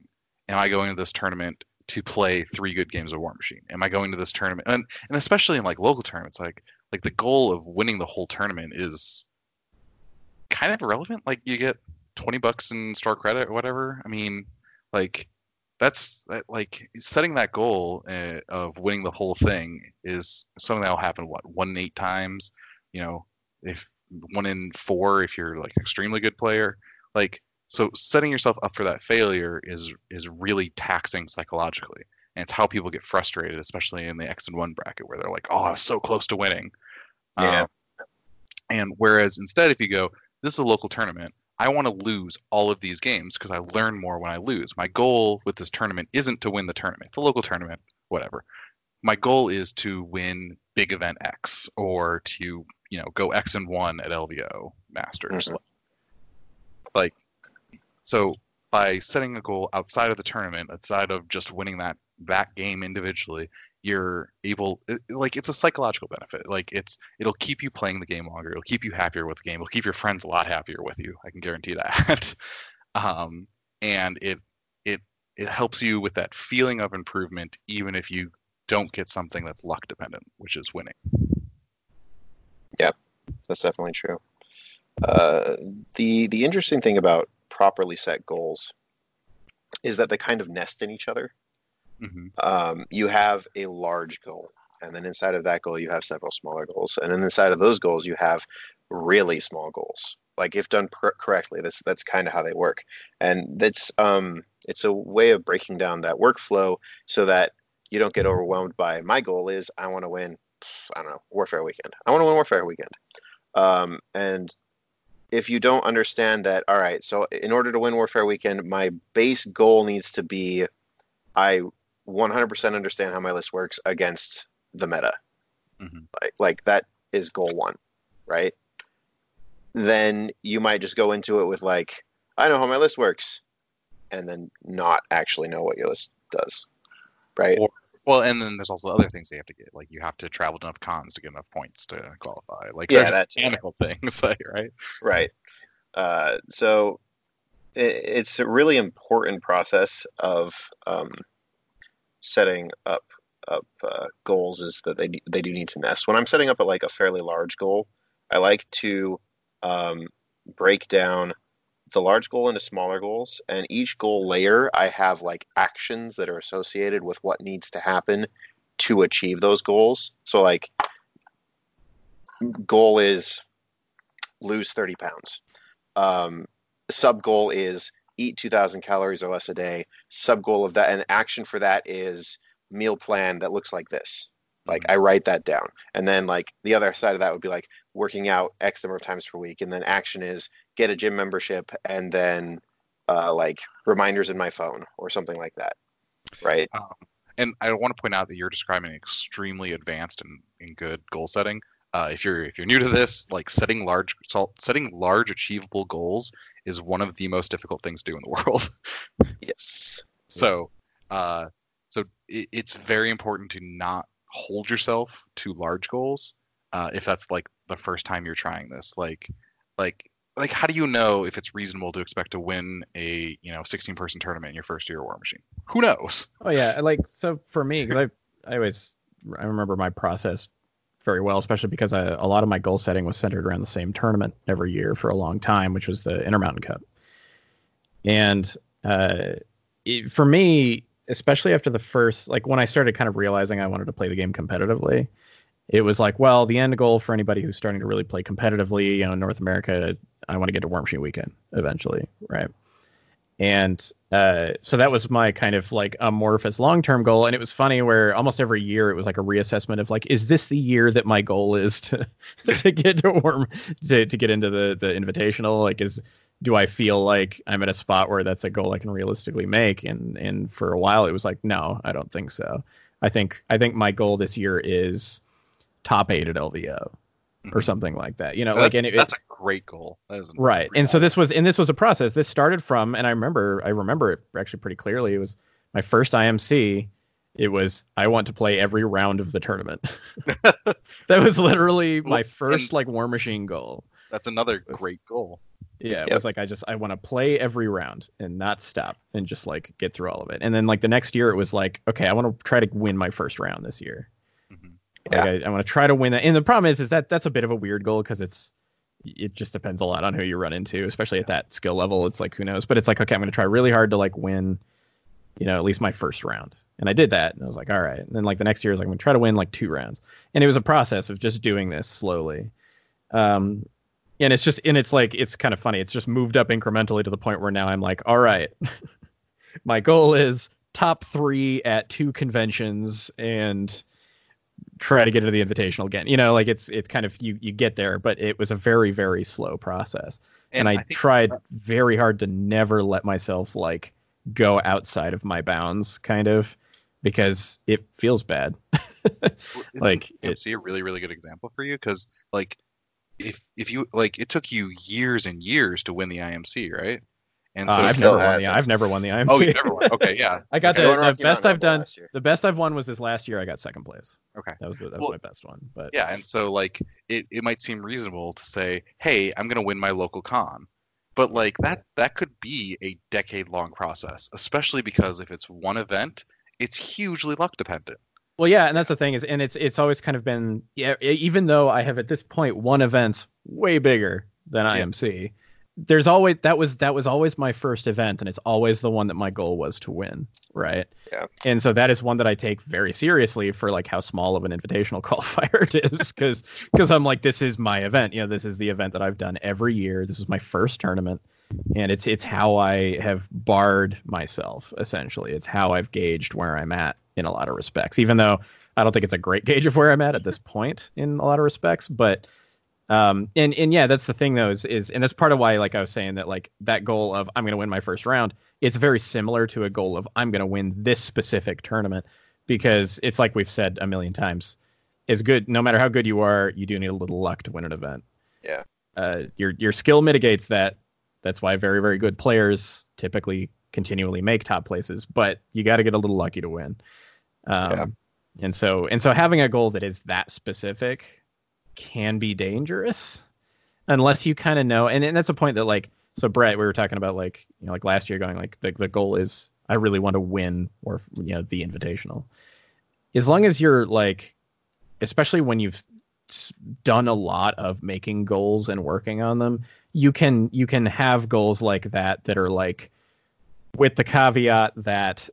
Am I going to this tournament to play three good games of War Machine? Am I going to this tournament and and especially in like local tournaments, like like the goal of winning the whole tournament is kind of irrelevant. Like you get twenty bucks in store credit or whatever. I mean, like that's that, like setting that goal uh, of winning the whole thing is something that will happen what one in eight times you know if one in four if you're like an extremely good player like so setting yourself up for that failure is is really taxing psychologically and it's how people get frustrated especially in the x and one bracket where they're like oh i was so close to winning Yeah. Um, and whereas instead if you go this is a local tournament I want to lose all of these games because I learn more when I lose. My goal with this tournament isn't to win the tournament. It's a local tournament, whatever. My goal is to win big event X or to, you know, go X and 1 at LVO Masters. Mhm. Like so by setting a goal outside of the tournament, outside of just winning that that game individually, you're able it- like it's a psychological benefit. Like it's it'll keep you playing the game longer. It'll keep you happier with the game. It'll keep your friends a lot happier with you. I can guarantee that. um, and it it it helps you with that feeling of improvement, even if you don't get something that's luck dependent, which is winning. Yep, that's definitely true. Uh, the the interesting thing about properly set goals is that they kind of nest in each other. hmm Um, you have a large goal, and then inside of that goal, you have several smaller goals, and then inside of those goals, you have really small goals. Like if done per- correctly, that's that's kind of how they work, and that's um, it's a way of breaking down that workflow so that you don't get overwhelmed by my goal is I want to win, I don't know, Warfare Weekend. I want to win Warfare Weekend, um, and if you don't understand that, all right, so in order to win Warfare Weekend, my base goal needs to be I 100% understand how my list works against the meta. Mhm. Like, like that is goal one, right? Then you might just go into it with like, I know how my list works, and then not actually know what your list does, right? Or- Well, and then there's also other things they have to get. Like you have to travel to enough cons to get enough points to qualify. Like Yeah, there's that too. mechanical things, like, right? Right. Uh, so it, it's a really important process of um, setting up up uh, goals is that they they do need to nest. When I'm setting up a, like a fairly large goal, I like to um, break down the large goal into smaller goals, and each goal layer I have like actions that are associated with what needs to happen to achieve those goals. So like goal is lose 30 pounds. Um, sub goal is eat 2,000 calories or less a day. Sub goal of that, and action for that is meal plan that looks like this. Like I write that down, and then like the other side of that would be like working out X number of times per week, and then action is get a gym membership, and then uh, like reminders in my phone or something like that. Right. Um, and I want to point out that you're describing extremely advanced and, and good goal setting. Uh, if you're if you're new to this, like setting large setting large achievable goals is one of the most difficult things to do in the world. Yes. so, uh, so it, it's very important to not hold yourself to large goals. Uh, if that's like the first time you're trying this, like like like how do you know if it's reasonable to expect to win a you know 16 person tournament in your first year of War Machine? Who knows? Oh yeah, like so for me because I I always I remember my process very well, especially because I, a lot of my goal setting was centered around the same tournament every year for a long time, which was the Intermountain Cup. And uh, it, for me, especially after the first, like when I started kind of realizing I wanted to play the game competitively, it was like, well, the end goal for anybody who's starting to really play competitively, you know, in North America, I want to get to War Machine Weekend eventually, right? And uh, so that was my kind of like amorphous long term goal. And it was funny where almost every year it was like a reassessment of like, is this the year that my goal is to to get to warm to, to get into the the invitational? Like, is do I feel like I'm at a spot where that's a goal I can realistically make? And and for a while it was like, no, I don't think so. I think I think my goal this year is top eight at LVO or mm-hmm. something like that. You know, That's, like and it, that's a great goal. Right and so this was and this was a process. This started from and i remember i remember it actually pretty clearly. It was my first imc it was i want to play every round of the tournament. That was literally my first and- like war machine goal. That's another was- great goal. yeah it was like i just i want to play every round and not stop and just like get through all of it. And then like the next year it was like okay i want to try to win my first round this year Like I, I want to try to win that. And the problem is is that that's a bit of a weird goal because it's it just depends a lot on who you run into especially at that skill level. It's like who knows? But it's like okay i'm going to try really hard to like win you know at least my first round. And i did that and i was like all right. And then like the next year i was like i'm going to try to win like two rounds. And it was a process of just doing this slowly. Um and it's just and it's like it's kind of funny. It's just moved up incrementally to the point where now i'm like all right. My goal is top three at two conventions and try to get into the invitational again. You know like it's it's kind of you you get there but it was a very very slow process. And, I, think- tried very hard to never let myself like go outside of my bounds kind of because it feels bad. Like, it- IMC a really really good example for you? Because like if if you like it took you years and years to win the IMC right and Uh, I've never won the. I've never won the IMC. oh you never won okay yeah I got I the, won the best I've done. The best I've won was this last year. I got second place. Okay. That was the, that was Well, my best one. But yeah and so like it, it might seem reasonable to say hey i'm going to win my local con but like that that could be a decade long process especially because if it's one event it's hugely luck dependent Well, yeah, and that's the thing is, and it's it's always kind of been, yeah, even though I have at this point won events way bigger than Yeah. IMC, there's always that was that was always my first event, and it's always the one that my goal was to win, right? Yeah. And so that is one that I take very seriously for like how small of an invitational qualifier it is, because because I'm like this is my event, you know, this is the event that I've done every year. This is my first tournament, and it's it's how I have barred myself essentially. It's how I've gauged where I'm at in a lot of respects, even though I don't think it's a great gauge of where I'm at at this point in a lot of respects. But um, and and yeah, that's the thing though is is and that's part of why like I was saying that like that goal of I'm gonna win my first round, it's very similar to a goal of I'm gonna win this specific tournament because it's like we've said a million times, is good no matter how good you are, you do need a little luck to win an event. Yeah. Uh, your your skill mitigates that. That's why very very good players typically continually make top places, but you got to get a little lucky to win. Um, Yeah. And so and so having a goal that is that specific can be dangerous unless you kind of know. And, and that's a point that like so Brett, we were talking about like you know like last year going like the the goal is I really want to win or you know the invitational. As long as you're like, especially when you've done a lot of making goals and working on them, you can you can have goals like that that are like with the caveat that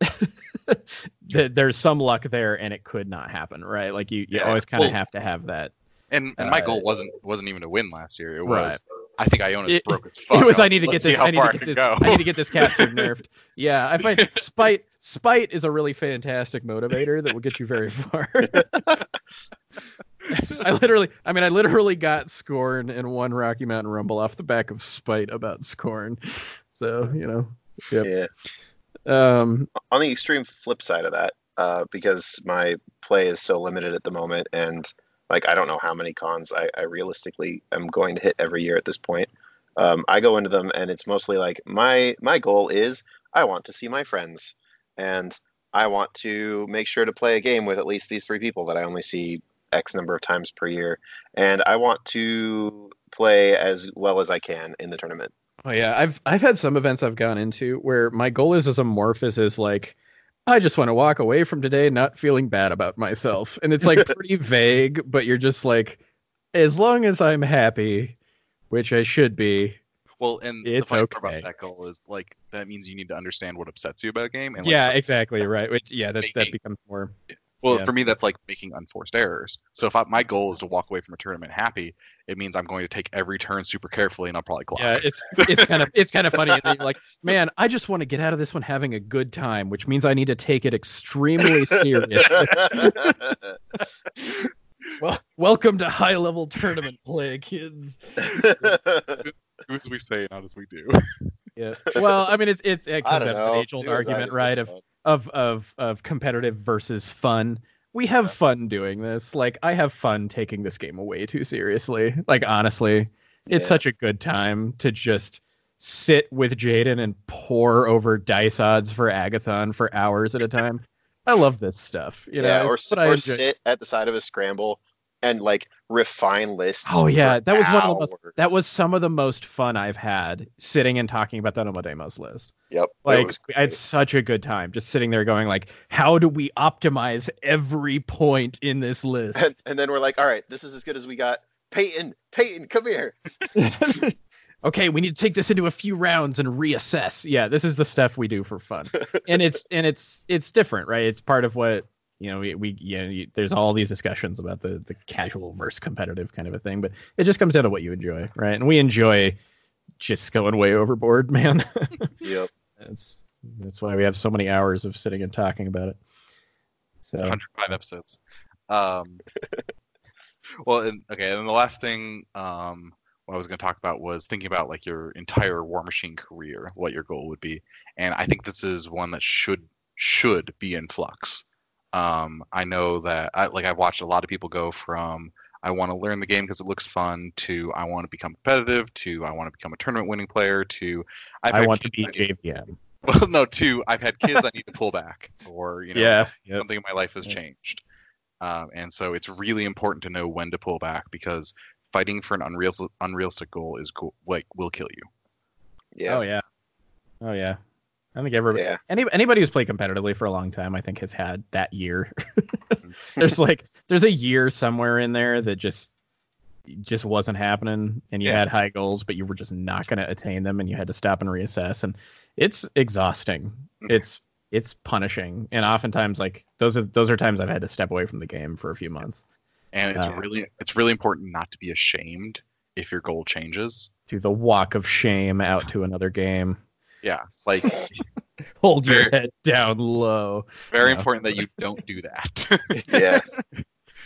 that there's some luck there and it could not happen, right? Like you, you Yeah, always kind of well- have to have that. And, and my Uh, goal wasn't wasn't even to win last year it was Right. i think iona's It- broke as fuck It was I'll- I need to let's get this. I need to get this. go. I need to get this caster nerfed. Yeah, I find spite spite is a really fantastic motivator that will get you very far. I literally, I mean, I literally got Skorne and won Rocky Mountain Rumble off the back of spite about Skorne. So you know, Yep. Yeah. um, on the extreme flip side of that, uh, because my play is so limited at the moment, and like I don't know how many cons I, I realistically am going to hit every year at this point. Um, I go into them, and it's mostly like my my goal is I want to see my friends, and I want to make sure to play a game with at least these three people that I only see X number of times per year, and I want to play as well as I can in the tournament. Oh yeah, I've I've had some events I've gone into where my goal is as amorphous as like I just want to walk away from today not feeling bad about myself. And it's like pretty vague, but you're just like as long as I'm happy, which I should be. Well, and It's the funny part okay. about that goal is like that means you need to understand what upsets you about a game. And like, yeah, exactly, right. Which yeah, that that becomes more Well, yeah. for me, that's like making unforced errors. So if I, my goal is to walk away from a tournament happy, it means I'm going to take every turn super carefully, and I'll probably clock. Yeah, it's it's kind of it's kind of funny. And you're like, man, I just want to get out of this one having a good time, which means I need to take it extremely seriously. well, welcome to high level tournament play, kids. Do as we say, not as we do. Yeah. Well, I mean, it's it's it comes out know. an age old Do as I argument, right? Of fun. Of of of competitive versus fun. We have fun doing this. Like I have fun taking this game away too seriously. Like honestly, it's Yeah. such a good time to just sit with Jaden and pour over dice odds for Agathon for hours at a time. I love this stuff. You know, yeah, or, what I or sit at the side of a scramble and like refine lists. Oh yeah, that was one of the most. That was some of the most fun I've had sitting and talking about the Omodamos list. Yep. Like I had such a good time just sitting there going like, how do we optimize every point in this list? and, and then we're like, all right, this is as good as we got. Peyton, Peyton, come here. okay, we need to take this into a few rounds and reassess. Yeah, this is the stuff we do for fun, and it's and it's it's different, right? It's part of what you know. We, we you know, you, there's all these discussions about the the casual versus competitive kind of a thing, but it just comes down to what you enjoy, right? And we enjoy just going way overboard, man. Yep. that's that's why we have so many hours of sitting and talking about it. So 105 episodes. Um, well, and, okay, and the last thing um, what I was going to talk about was thinking about like your entire War Machine career, what your goal would be, and I think this is one that should should be in flux. Um, I know that I like I've watched a lot of people go from I want to learn the game because it looks fun to I want to become competitive to I want to become a tournament winning player to I've I want to be kids I JVM. well no to I've had kids I need to pull back or you know yeah. Yep. something in my life has Yeah. changed. Um, and so it's really important to know when to pull back because fighting for an unreal, unrealistic goal is go- like will kill you. Yeah. Oh yeah. Oh yeah. I think everybody, Yeah. any, anybody who's played competitively for a long time, I think has had that year. there's like there's a year somewhere in there that just just wasn't happening, and you Yeah. had high goals, but you were just not going to attain them, and you had to stop and reassess, and it's exhausting. Mhm. It's it's punishing, and oftentimes like those are those are times I've had to step away from the game for a few months. And it's Uh, really it's really important not to be ashamed if your goal changes. Do the walk of shame out to another game. Yeah, like Hold your head down low. very Yeah. important that you don't do that Yeah.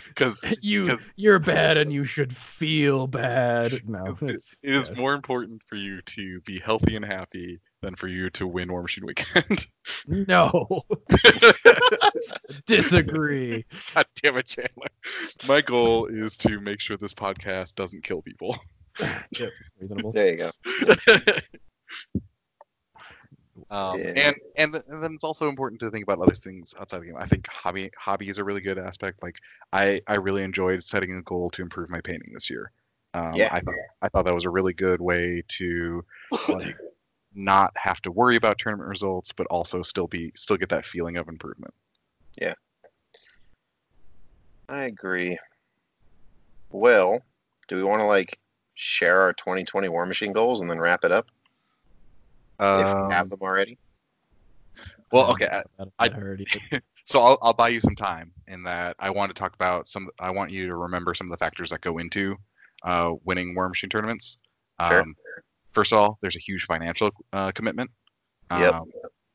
because You Because- you're bad and you should feel bad. No, it it's, yeah. more important for you to be healthy and happy than for you to win War Machine Weekend. no. Disagree. God damn it, Chandler. My goal is to make sure this podcast doesn't kill people. Yep, reasonable. There you go. Um, Yeah. and and, th- and then it's also important to think about other things outside the game. I think hobby hobby is a really good aspect. Like I I really enjoyed setting a goal to improve my painting this year. Um, Yeah. I thought I thought that was a really good way to like not have to worry about tournament results, but also still be still get that feeling of improvement. Yeah, I agree. Well, do we want to like share our 2020 War Machine goals and then wrap it up if Um, we have them already? well, okay. I- I-. So I'll, I'll buy you some time in that I want to talk about some. I want you to remember some of the factors that go into uh, winning War Machine tournaments. Sure. Um, first of all, there's a huge financial uh, commitment. Yep. Um,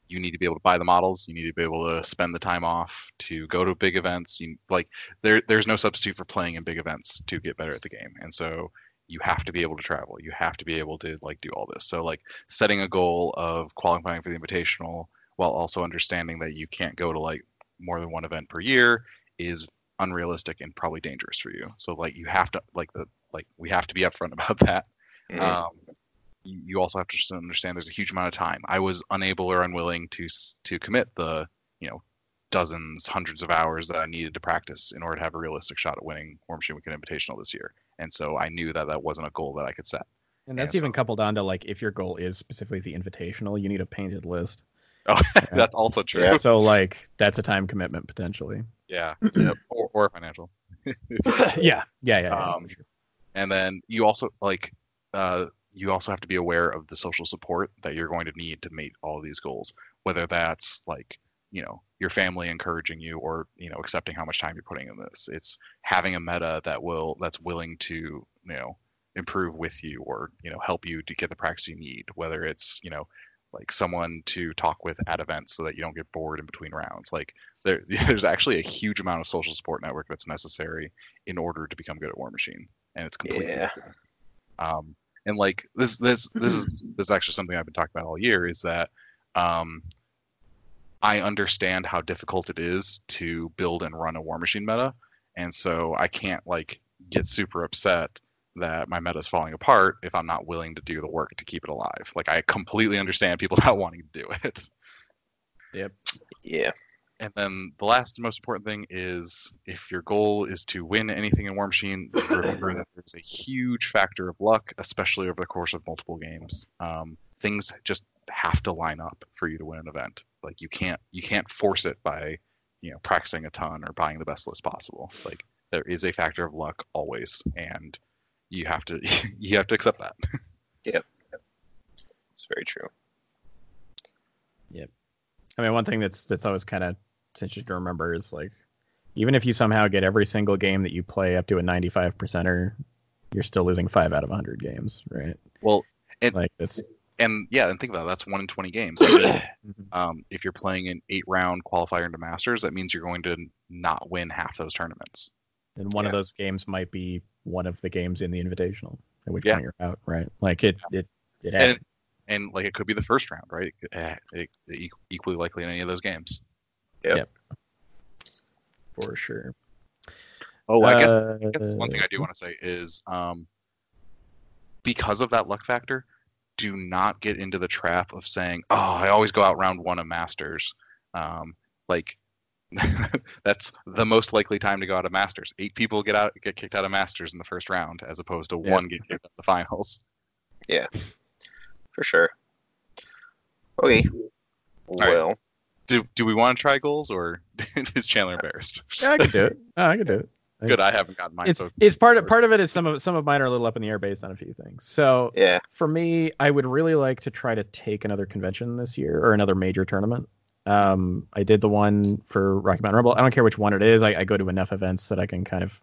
you need to be able to buy the models. You need to be able to spend the time off to go to big events. You like there. There's no substitute for playing in big events to get better at the game. And so you have to be able to travel. You have to be able to like do all this. So like setting a goal of qualifying for the invitational while also understanding that you can't go to like more than one event per year is unrealistic and probably dangerous for you. So like you have to like the like we have to be upfront about that. Mhm. Um, you also have to understand there's a huge amount of time. I was unable or unwilling to to commit the you know dozens, hundreds of hours that I needed to practice in order to have a realistic shot at winning Warmachine Weekend Invitational this year. And so I knew that that wasn't a goal that I could set. And that's And- even coupled on to like if your goal is specifically the invitational, you need a painted list. Oh, that's also true. Yeah. So like that's a time commitment potentially. Yeah. Yep. Or, or financial. yeah, yeah, yeah. yeah, Um, for sure. and then you also like uh, you also have to be aware of the social support that you're going to need to meet all of these goals whether that's like you know your family encouraging you or you know accepting how much time you're putting in this it's having a meta that will that's willing to you know improve with you or you know help you to get the practice you need whether it's you know like someone to talk with at events so that you don't get bored in between rounds like there, there's actually a huge amount of social support network that's necessary in order to become good at war machine and it's completely Yeah. um and like this this this is this is actually something i've been talking about all year is that um i understand how difficult it is to build and run a war machine meta and so i can't like get super upset that my meta is falling apart if i'm not willing to do the work to keep it alive like i completely understand people not wanting to do it Yep. Yeah. and then the last most important thing is if your goal is to win anything in War Machine, remember that there's a huge factor of luck, especially over the course of multiple games. Um, things just have to line up for you to win an event. Like you can't you can't force it by you know practicing a ton or buying the best list possible. Like there is a factor of luck always, and you have to you have to accept that. Yep. It's very true. Yep. I mean, one thing that's that's always kind of interesting to remember is like, even if you somehow get every single game that you play up to a 95 percenter, you're still losing five out of 100 games, right? Well, and Like it's and yeah, and think about it, that's one in twenty games. Um, if you're playing an eight round qualifier into Masters, that means you're going to not win half those tournaments. and one of those games might be one of the games in the invitational, at which Yeah. point you're out, right? Like it it it And, and like it could be the first round, right? It, it, it, equally likely in any of those games. Yep. For sure. Oh, I guess, Uh, I guess one thing I do want to say is um, because of that luck factor, do not get into the trap of saying, "Oh, I always go out round one of Masters." Um, like that's the most likely time to go out of Masters. Eight people get out get kicked out of Masters in the first round, as opposed to Yeah. one get kicked out of the finals. Yeah, for sure. Okay. right. Well, Do do we want to try goals or is Chandler embarrassed? yeah, I could do it. Oh, I could do it. Good, I haven't gotten mine. It's so it's part of part of it is some of some of mine are a little up in the air based on a few things. So yeah. for me, I would really like to try to take another convention this year or another major tournament. Um, I did the one for Rocky Mountain Rumble. I don't care which one it is. I, I go to enough events that I can kind of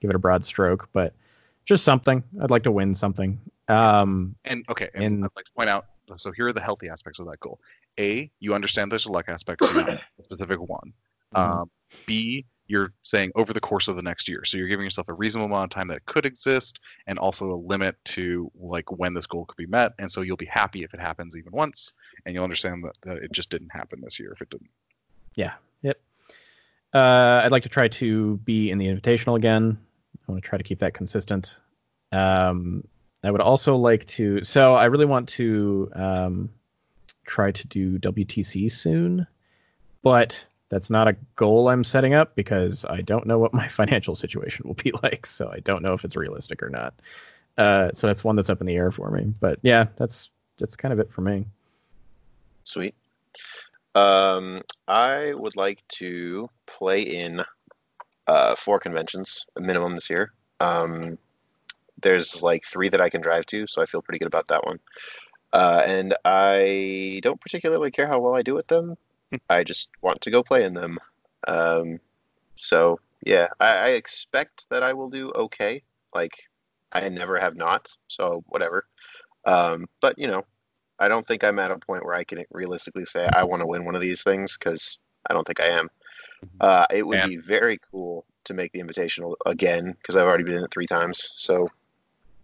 give it a broad stroke, but just something. I'd like to win something. Um, And okay, and, And- I'd like to point out. So here are the healthy aspects of that goal. A, you understand there's a luck aspect to that specific one. Mhm. Um, B, you're saying over the course of the next year, so you're giving yourself a reasonable amount of time that it could exist, and also a limit to like when this goal could be met. And so you'll be happy if it happens even once, and you'll understand that, that it just didn't happen this year if it didn't. yeah, yep. Uh, I'd like to try to be in the Invitational again. I want to try to keep that consistent. Um, I would also like to. So I really want to um, try to do WTC soon, but that's not a goal I'm setting up because I don't know what my financial situation will be like. So I don't know if it's realistic or not. Uh, so that's one that's up in the air for me. But yeah, that's that's kind of it for me. Sweet. Um, I would like to play in uh, four conventions, a minimum this year. Um, there's like three that I can drive to, so I feel pretty good about that one. Uh, and I don't particularly care how well I do at them. I just want to go play in them. Um, so yeah, I, I expect that I will do okay. Like I never have not, so whatever. Um, but you know, I don't think I'm at a point where I can realistically say I want to win one of these things because I don't think I am. Uh, it would be very cool to make the invitational again because I've already been in it three times. So,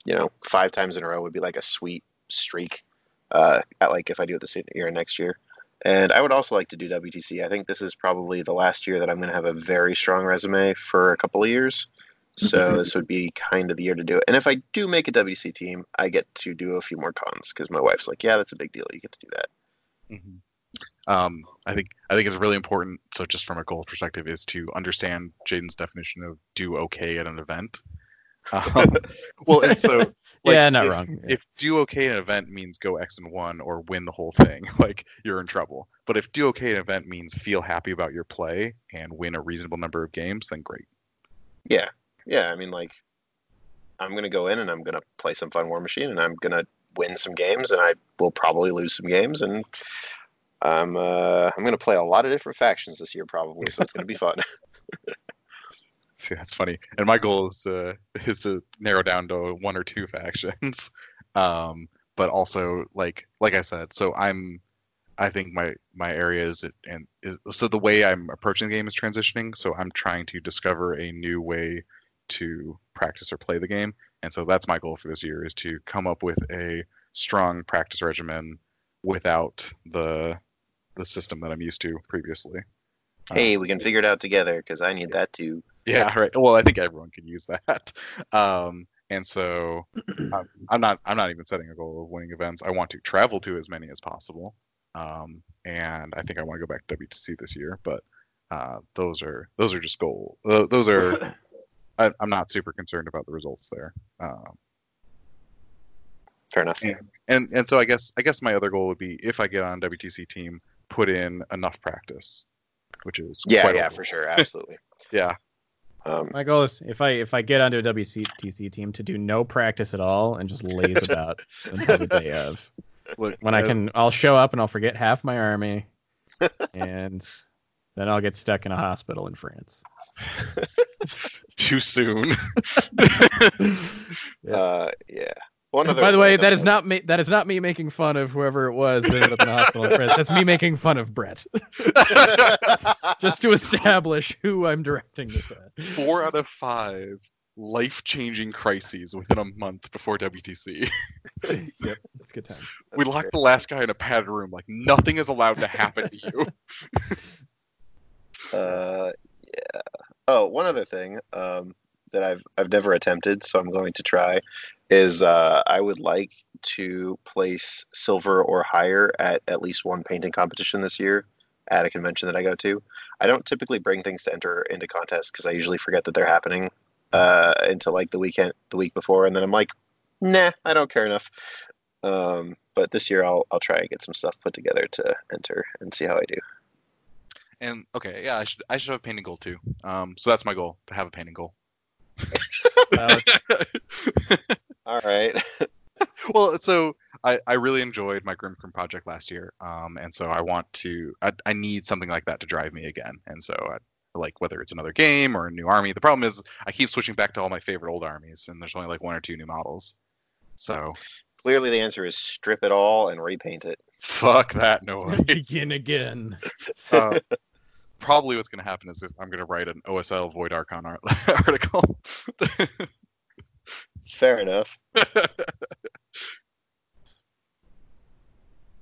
you know, five times in a row would be like a sweet streak. Uh, at like if I do it this year and next year. And I would also like to do WTC. I think this is probably the last year that I'm going to have a very strong resume for a couple of years. So this would be kind of the year to do it. And if I do make a WC team, I get to do a few more cons because my wife's like, "Yeah, that's a big deal. You get to do that." Um, I think I think it's really important. So just from a goal perspective, is to understand Jaden's definition of do okay at an event. Um, well, and so like, yeah, not if, wrong. If do okay an event means go X and one or win the whole thing, like you're in trouble. But if do okay an event means feel happy about your play and win a reasonable number of games, then great. Yeah, yeah. I mean, like, I'm gonna go in and I'm gonna play some fun War Machine, and I'm gonna win some games, and I will probably lose some games, and I'm uh, I'm gonna play a lot of different factions this year, probably, so it's gonna be fun. See, that's funny. And my goal is to is to narrow down to one or two factions. Um, but also like like I said, so I'm I think my my area is and is so the way I'm approaching the game is transitioning. So I'm trying to discover a new way to practice or play the game. And so that's my goal for this year is to come up with a strong practice regimen without the the system that I'm used to previously. hey, we can figure it out together because I need that too. Yeah, right. Well, I think everyone can use that. Um, and so I'm, I'm not I'm not even setting a goal of winning events. I want to travel to as many as possible. Um, and I think I want to go back to WTC this year, but uh, those are those are just goals. Uh, those are I, I'm not super concerned about the results there. Um, Fair enough. and, and and so I guess I guess my other goal would be if I get on WTC team, put in enough practice, which is Yeah, yeah, for sure, absolutely. Yeah, Um, My goal is if I if I get onto a WTC team to do no practice at all and just laze about until the day of. look When I uh, can, I'll show up and I'll forget half my army, and then I'll get stuck in a hospital in France. too soon. uh, yeah. One And other. By the way, that is not me. That is not me making fun of whoever it was that ended up in the hospital in France. That's me making fun of Brett, just to establish who I'm directing this at. Four out of five life-changing crises within a month before WTC. yep, it's good time. we That's locked the last guy in a padded room. Like nothing is allowed to happen to you. Uh, yeah. Oh, one other thing um, that I've I've never attempted, so I'm going to try, is uh, I would like to place silver or higher at at least one painting competition this year at a convention that I go to. I don't typically bring things to enter into contests because I usually forget that they're happening uh, until like the weekend, the week before, and then I'm like, nah, I don't care enough. Um, but this year I'll I'll try and get some stuff put together to enter and see how I do. And okay, yeah, I should I should have a painting goal too. Um, so that's my goal to have a painting goal. Uh, All right. well, so I, I really enjoyed my Grim Grim project last year, um, and so I want to I, I need something like that to drive me again, and so I, like whether it's another game or a new army. The problem is I keep switching back to all my favorite old armies, and there's only like one or two new models. So Clearly, the answer is strip it all and repaint it. fuck that noise. begin again. uh, probably what's going to happen is if I'm going to write an OSL Void Archon art- article. Fair enough.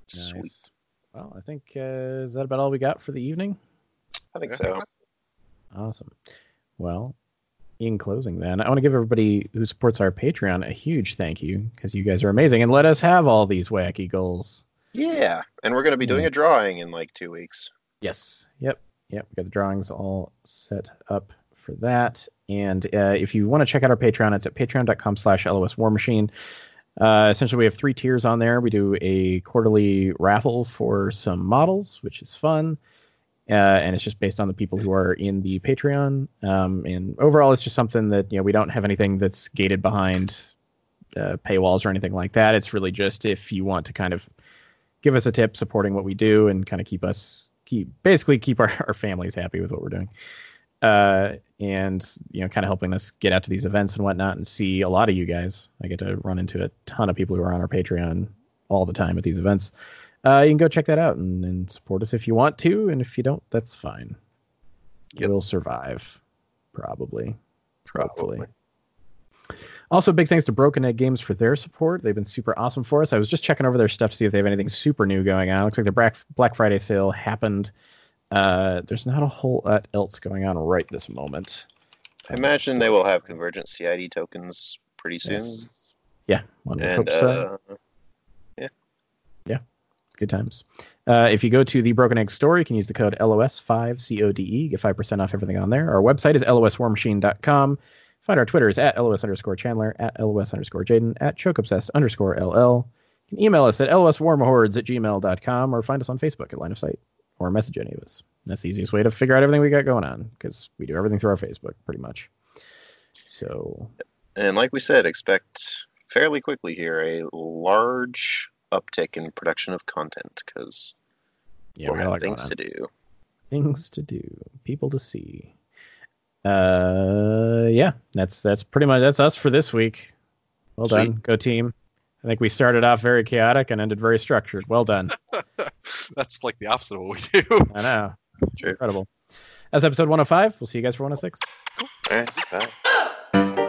Sweet. Nice. Well, I think uh, is that about all we got for the evening. I think so. Awesome. Well, in closing, then I want to give everybody who supports our Patreon a huge thank you because you guys are amazing and let us have all these wacky goals. Yeah, and we're going to be doing a drawing in like two weeks. Yes. Yep. Yep. We got the drawings all set up for that. And uh, if you want to check out our Patreon, it's at patreon.com slash LOS War Machine. Uh, essentially, we have three tiers on there. We do a quarterly raffle for some models, which is fun. Uh, and it's just based on the people who are in the Patreon. Um, and overall, it's just something that, you know, we don't have anything that's gated behind uh, paywalls or anything like that. It's really just if you want to kind of give us a tip supporting what we do and kind of keep us keep basically keep our, our families happy with what we're doing uh, and you know kind of helping us get out to these events and whatnot and see a lot of you guys i get to run into a ton of people who are on our patreon all the time at these events uh, you can go check that out and, and support us if you want to and if you don't that's fine Yep. we'll survive probably Probably. Hopefully. Also, big thanks to Broken Egg Games for their support. They've been super awesome for us. I was just checking over their stuff to see if they have anything super new going on. Looks like their Black Black Friday sale happened. Uh, there's not a whole lot else going on right this moment. I imagine they will have Convergence CID tokens pretty soon. Yes. Yeah, one would And hope so. uh, Good times. Uh, if you go to the Broken Egg store, you can use the code LOS5CODE, get 5% off everything on there. Our website is loswarmachine.com. Find our Twitters at LOS underscore Chandler, at LOS underscore Jaden, at ChokeObsessed underscore LL. You can email us at loswarmhordes at gmail.com or find us on Facebook at Line of Sight or message any of us. That's the easiest way to figure out everything we got going on because we do everything through our Facebook pretty much. So, And like we said, expect fairly quickly here a large uptick in production of content because yeah, we got a lot have things to do. things to do, people to see. Uh, yeah, that's that's pretty much that's us for this week. Well Sweet. done, go team. I think we started off very chaotic and ended very structured. Well done. That's like the opposite of what we do. I know, True. incredible. That's episode 105. We'll see you guys for 106. All right, bye.